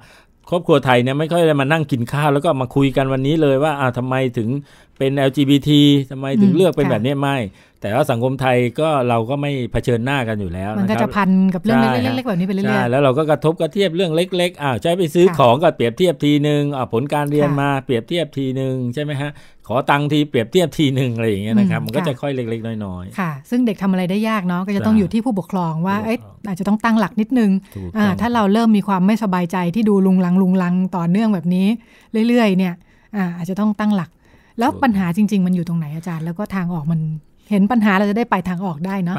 ครอบครัวไทยเนี่ยไม่ค่อยได้มานั่งกินข้าวแล้วก็มาคุยกันวันนี้เลยว่าอ่าทำไมถึงเป็น LGBT ทำไมถึงอืมเลือกเป็นค่ะแบบนี้ไม่ แต่ว่าสังคมไทยก็เราก็ไม่เผชิญหน้ากันอยู่แล้วมันก็คจะรับพันกับเรื่องใช่เล็กๆๆแบบนี้ไปเรื่ใช่อยแล้วเราก็กระทบกระเทียบเรื่องเล็กๆอ้าวใช้ไปซื้อค่ะของก็เปรียบเทียบทีนึงอ่าผลการเรียนค่ะมาเปรียบเทียบทีนึงใช่ไหมฮะ ขอตังค์ทีเปรียบเทียบทีนึงอะไรอย่างเงี้ยนะครับอืมมันก็ค่ะจะค่อยเล็ก ๆ น้อยๆค่ะ ซึ่งเด็กทำอะไรได้ยากเนาะก็จะต้องใช่อยู่ที่ผู้ปกครองว่าผู้ปกครองเอ๊ะอาจจะต้องตั้งหลักนิดนึงๆถูกอ่าต้องถ้าเราเริ่มมีความไม่สบายใจที่ดูลุงลังลุงลังต่อเนื่องแบบนี้ เรื่อย ๆ เนี่ยอ่าอาจจะต้องตั้งหลัก แล้วปัญหาจริง ๆ มันอยู่ตรงไหนอาจารย์ แล้วก็ทางออกมันเห็นปัญหาเราจะได้ไปทางออกได้เนาะ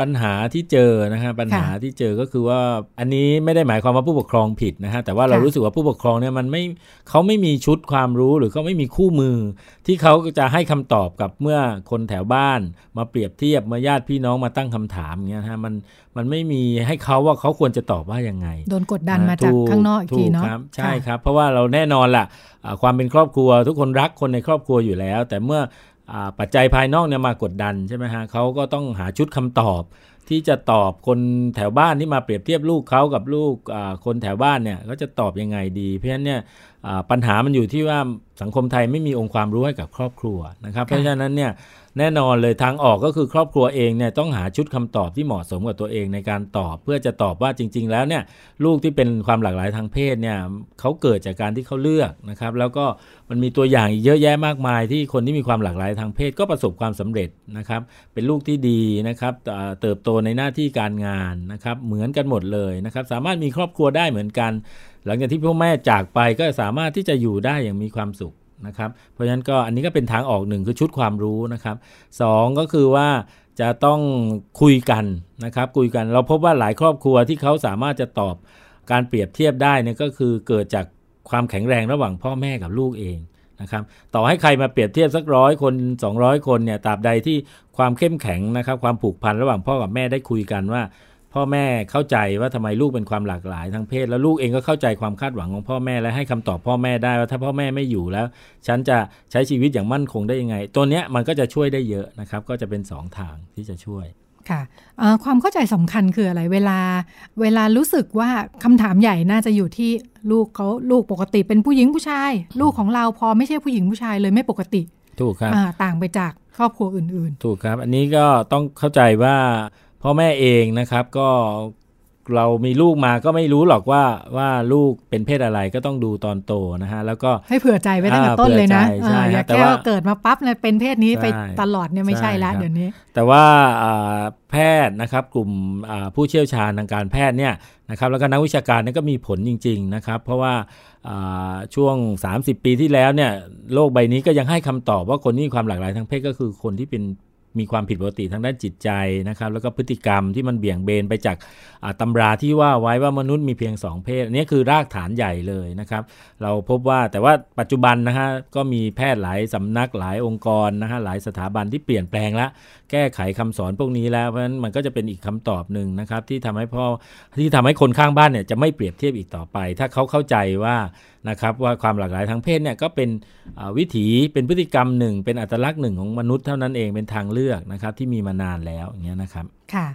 ปัญปัญหาที่เจอนะฮะปัญหาค่ะที่เจอก็คือว่าอันนี้ไม่ได้หมายความว่าผู้ปกครองผิดนะฮะแต่ว่าเราค่ะรู้สึกว่าผู้ปกครองเนี่ยมันไม่เขาไม่มีชุดความรู้หรือเขาไม่มีคู่มือ ที่เขาจะให้คำตอบกับเมื่อคนแถวบ้าน มาเปรียบเทียบเมื่อญาติพี่น้องมาตั้งคำถามอย่างเงี้ยนะฮะมันมันไม่มีให้เขาว่าเขาควรจะตอบว่ายังไง โดนกดดันมาจากข้างนอกอีกทีเนาะถูครับใช่ค่ะครับ เพราะว่าเราแน่นอนล่ะอ่าความเป็นครอบครัว ทุกคนรักคนในครอบครัวอยู่แล้ว แต่เมื่ออ่า ปัจจัยภายนอกเนี่ยมากดดันใช่ไหมฮะเขาก็ต้องหาชุดคำตอบ ที่จะตอบคนแถวบ้านที่มาเปรียบเทียบลูกเขากับลูกคนแถวบ้านเนี่ยก็จะตอบยังไงดี เพราะฉะนั้นเนี่ยปัญหามันอยู่ที่ว่าสังคมไทยไม่มีองค์ความรู้ให้กับครอบครัวนะครับ เพราะฉะนั้นเนี่ยแน่นอนเลยทางออกก็คือครอบครัวเองเนี่ยต้องหาชุดคำตอบที่เหมาะสมกับตัวเองในการตอบ เพื่อจะตอบว่าจริง ๆ แล้วเนี่ยลูกที่เป็นความหลากหลายทางเพศเนี่ยเขาเกิดจากการที่เขาเลือกนะครับ แล้วก็มันมีตัวอย่างอีกเยอะแยะมากมายที่คนที่มีความหลากหลายทางเพศก็ประสบความสำเร็จนะครับ เป็นลูกที่ดีนะครับเอ่อเติบโตในหน้าที่การงานนะครับเหมือนกันหมดเลยนะครับสามารถมีครอบครัวได้เหมือนกัน หลังจากที่พ่อแม่จากไปก็สามารถที่จะอยู่ได้อย่างมีความสุขนะครับ เพราะฉะนั้นก็อันนี้ก็เป็นทางออกหนึ่งคือชุดความรู้นะครับสองก็คือว่าจะต้องคุยกันนะครับ คุยกันเราพบว่าหลายครอบครัวที่เขาสามารถจะตอบการเปรียบเทียบได้เนี่ยก็คือเกิดจากความแข็งแรงระหว่างพ่อแม่กับลูกเองนะครับต่อให้ใครมาเปรียบเทียบสักร้อยคน 200 คนเนี่ยตราบใดที่ความเข้มแข็งนะครับ ความผูกพันระหว่างพ่อกับแม่ได้คุยกันว่า พ่อแม่เข้าใจว่าทำไมลูกเป็นความหลากหลายทางเพศ แล้วลูกเองก็เข้าใจความคาดหวังของพ่อแม่และให้คำตอบพ่อแม่ได้ว่าถ้าพ่อแม่ไม่อยู่แล้ว ฉันจะใช้ชีวิตอย่างมั่นคงได้ยังไง ตัวเนี้ยมันก็จะช่วยได้เยอะนะครับ ก็จะเป็นสองทางที่จะช่วยค่ะเอ่อความเข้าใจสำคัญคืออะไรเวลา เวลารู้สึกว่าคำถามใหญ่น่าจะอยู่ที่ลูกเขาลูกปกติเป็นผู้หญิงผู้ชาย ลูกของเราพอไม่ใช่ผู้หญิงผู้ชายเลยไม่ปกติ ถูกครับอ่าต่างไปจากครอบครัวอื่นถูกครับ อันนี้ก็ต้องเข้าใจว่า พ่อแม่เองนะครับก็เรามีลูกมาก็ไม่รู้หรอกว่าว่าลูกเป็นเพศอะไรก็ต้องดูตอนโตนะฮะแล้วก็ๆให้เผื่อใจไว้ตั้งแต่อ่าต้นเลยนะเผื่อใจใช่อ่าอย่าแต่แค่ว่าว่าเกิดมาปั๊บเนี่ยเป็นเพศนี้ใช่ไปตลอดเนี่ยไม่ใช่ละใช่ครับเดี๋ยวนี้ แต่ว่าอ่าแพทย์นะครับกลุ่มอ่าผู้เชี่ยวชาญทางการแพทย์เนี่ยนะครับแล้วก็นักวิชาการเนี่ยก็มีผลจริง ๆนะครับ เพราะว่าอ่าช่วง 30 ปีที่แล้วเนี่ยโลกใบนี้ก็ยังให้คำตอบว่าคนที่มีความหลากหลายทางเพศก็คือคนที่เป็น มีความผิดปกติทางด้านจิตใจนะครับแล้วก็พฤติกรรมที่มันเบี่ยงเบนไปจากอ่าตำราที่ว่าไว้ว่ามนุษย์มีเพียงสองเพศอันนี้คือรากฐานใหญ่เลยนะครับ เราพบว่าแต่ว่าปัจจุบันนะฮะก็มีแพทย์หลายสำนักหลายองค์กรนะฮะหลายสถาบันที่เปลี่ยนแปลงแล้วแก้ไขคำสอนพวกนี้แล้วเพราะฉะนั้นมันก็จะเป็นอีกคำตอบหนึ่งนะครับที่ทำให้พ่อที่ทำให้คนข้างบ้านเนี่ยจะไม่เปรียบเทียบอีกต่อไป ถ้าเขาเข้าใจว่านะครับว่าความหลากหลายทางเพศเนี่ยก็เป็นอ่าวิถีเป็นพฤติกรรมหนึ่ง เป็นอัตลักษณ์หนึ่งของมนุษย์เท่านั้นเองเป็นทางเลือกนะครับที่มีมานานแล้วอย่างเงี้ยนะครับค่ะ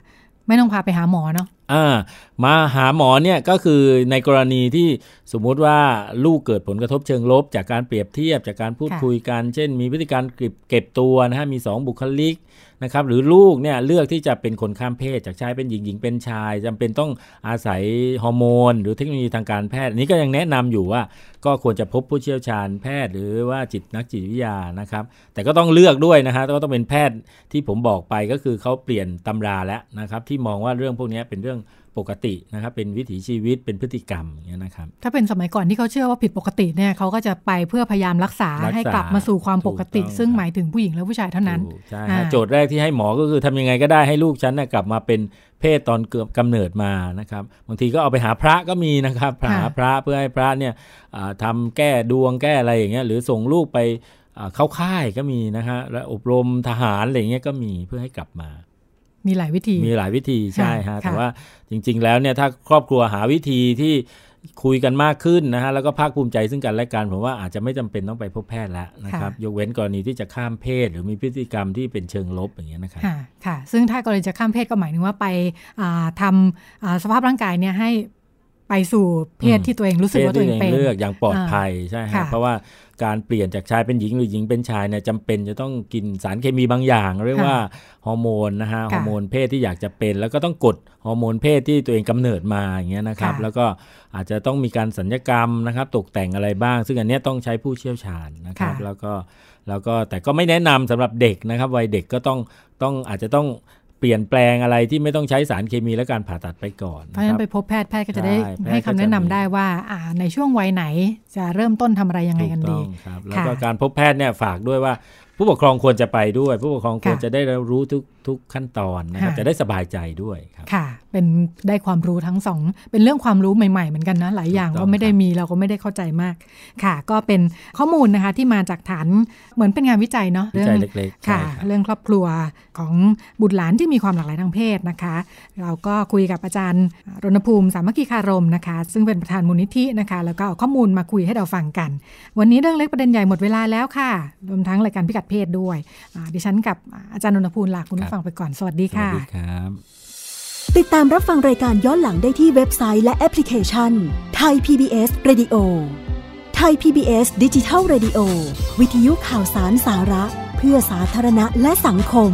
ไม่ต้องพาไปหาหมอเนาะอ่ามาหาหมอเนี่ยก็คือในกรณีที่สมมุติว่าลูกเกิดผลกระทบเชิงลบ จากการเปรียบเทียบจากการพูดค่ะคุยกัน เช่น มีพฤติการเก็บเก็บตัวนะฮะมี 2 บุคลิก นะครับหรือลูกเนี่ยเลือกที่จะเป็นคนข้ามเพศจากชายเป็นหญิงหญิงเป็นชายจำเป็นต้องอาศัยฮอร์โมน หรือเทคโนโลยีทางการแพทย์นนี้ก็ยังแนะนำอยู่ว่า ก็ควรจะพบผู้เชี่ยวชาญแพทย์ หรือว่าจิตนักจิตวิทยานะครับ แต่ก็ต้องเลือกด้วยนะฮะก็ต้องเป็นแพทย์ที่ผมบอกไปก็คือเขาเปลี่ยนตำราแล้วนะครับที่มองว่าเรื่องพวกนี้เป็นเรื่อง ปกตินะครับเป็นวิถีชีวิตเป็นพฤติกรรมอย่างเงี้ยนะครับถ้าเป็นสมัยก่อนที่เขาเชื่อว่าผิดปกติเนี่ยเขาก็จะไปเพื่อพยายามรักษารักษาให้กลับมาสู่ความปกติถูกต้องซึ่งหมายถึงผู้หญิงและผู้ชายเท่านั้นถูกใช่อ่าฮะโจทย์แรกที่ให้หมอก็คือทำยังไงก็ได้ให้ลูกฉันน่ะกลับมาเป็นเพศตอนเกิดกำเนิดมานะครับบางทีก็เอาไปหาพระก็มีนะครับหาพระเพื่อให้พระเนี่ยอ่าทำแก้ดวงแก้อะไรอย่างเงี้ยหรือส่งลูกไปอ่าเข้าค่ายก็มีนะฮะและอบรมทหารอะไรอย่างเงี้ยก็มีเพื่อให้กลับมา มีหลายวิธี มีหลายวิธีใช่ฮะค่ะแต่ว่าจริง ๆ แล้วเนี่ยถ้าครอบครัวหาวิธีที่คุยกันมากขึ้นนะฮะแล้วก็ภาคภูมิใจซึ่งกันและกันผมว่าอาจจะไม่จำเป็นต้องไปพบแพทย์แล้วนะครับค่ะยกเว้นกรณีที่จะข้ามเพศ หรือมีพฤติกรรมที่เป็นเชิงลบอย่างเงี้ยนะครับค่ะค่ะซึ่งถ้ากรณีจะข้ามเพศก็หมายถึงว่าไปอ่าทำอ่าสภาพร่างกายเนี่ยให้ไปสู่เพศอืมที่ตัวเองรู้สึกว่าตัวเองเป็นเลือกอย่างปลอดภัยใช่ค่ะฮะเพราะว่า การเปลี่ยนจากชายเป็นหญิงหรือหญิงเป็นชายเนี่ยจำเป็นจะต้องกินสารเคมีบางอย่าง เรียกว่าฮอร์โมนนะฮะค่ะฮอร์โมนเพศที่อยากจะเป็น แล้วก็ต้องกดฮอร์โมนเพศที่ตัวเองกำเนิดมาอย่างเงี้ยนะครับค่ะแล้วก็อาจจะต้องมีการสัญญกรรมนะครับตกแต่งอะไรบ้าง ซึ่งอันเนี้ยต้องใช้ผู้เชี่ยวชาญนะครับค่ะแล้วก็แล้วก็แต่ก็ไม่แนะนำสำหรับเด็กนะครับวัยเด็กก็ต้องต้องอาจจะต้องเปลี่ยนแปลงอะไรที่ไม่ต้องใช้สารเคมีและการผ่าตัดไปก่อน เพราะฉะนะคนั้รับนไปพบแพทย์แพทย์ก็จะได้ใช่แพทย์ให้คำแนะนำก็จะมีได้ว่าอ่าในช่วงวัยไหนจะเริ่มต้นทำอะไรยังไงกันถูดีต้องครับแล้วค่ะก็การพบแพทย์เนี่ยฝากด้วยว่า ผู้ปกครองควรจะไปด้วย ผู้ปกครองควรค่ะจะได้รู้ทุก ทุกขั้นตอนนะครับค่ะจะได้สบายใจด้วยครับค่ะ เป็นได้ความรู้ทั้งสองเป็นเรื่องความรู้ใหม่ๆเหมือนกันนะหลายอย่างถูกต้ก็องไม่ได้ครับมีเราก็ไม่ได้เข้าใจมากค่ะ ก็เป็นข้อมูลนะคะที่มาจากฐานเหมือนเป็นงานวิจัยเนาะวิจัยองเล็กๆค่ะใช่รับเรื่องครอบครัวของบุตรหลานที่มีความหลากหลายทางเพศนะคะ เราก็คุยกับอาจารย์รณภูมิสามัคคีคารมนะคะ ซึ่งเป็นประธานมูลนิธินะคะ แล้วก็เอาข้อมูลมาคุยให้เราฟังกัน วันนี้เรื่องเล็กประเด็นใหญ่หมดเวลาแล้วค่ะรวมทั้งรายการพิกัดเพศด้วยอ่าดิฉันกับอาจารย์รณภูมิลาคุณผู้ฟังไปก่อน สวัสดีสวัค่ะสดีครับ ติดตามรับฟังรายการย้อนหลังได้ที่เว็บไซต์และแอปพลิเคชันไทย PBS Radio ไทย PBS ดิจิทัล Radio วิทยุข่าวสารสาระ เพื่อสาธารณะและสังคม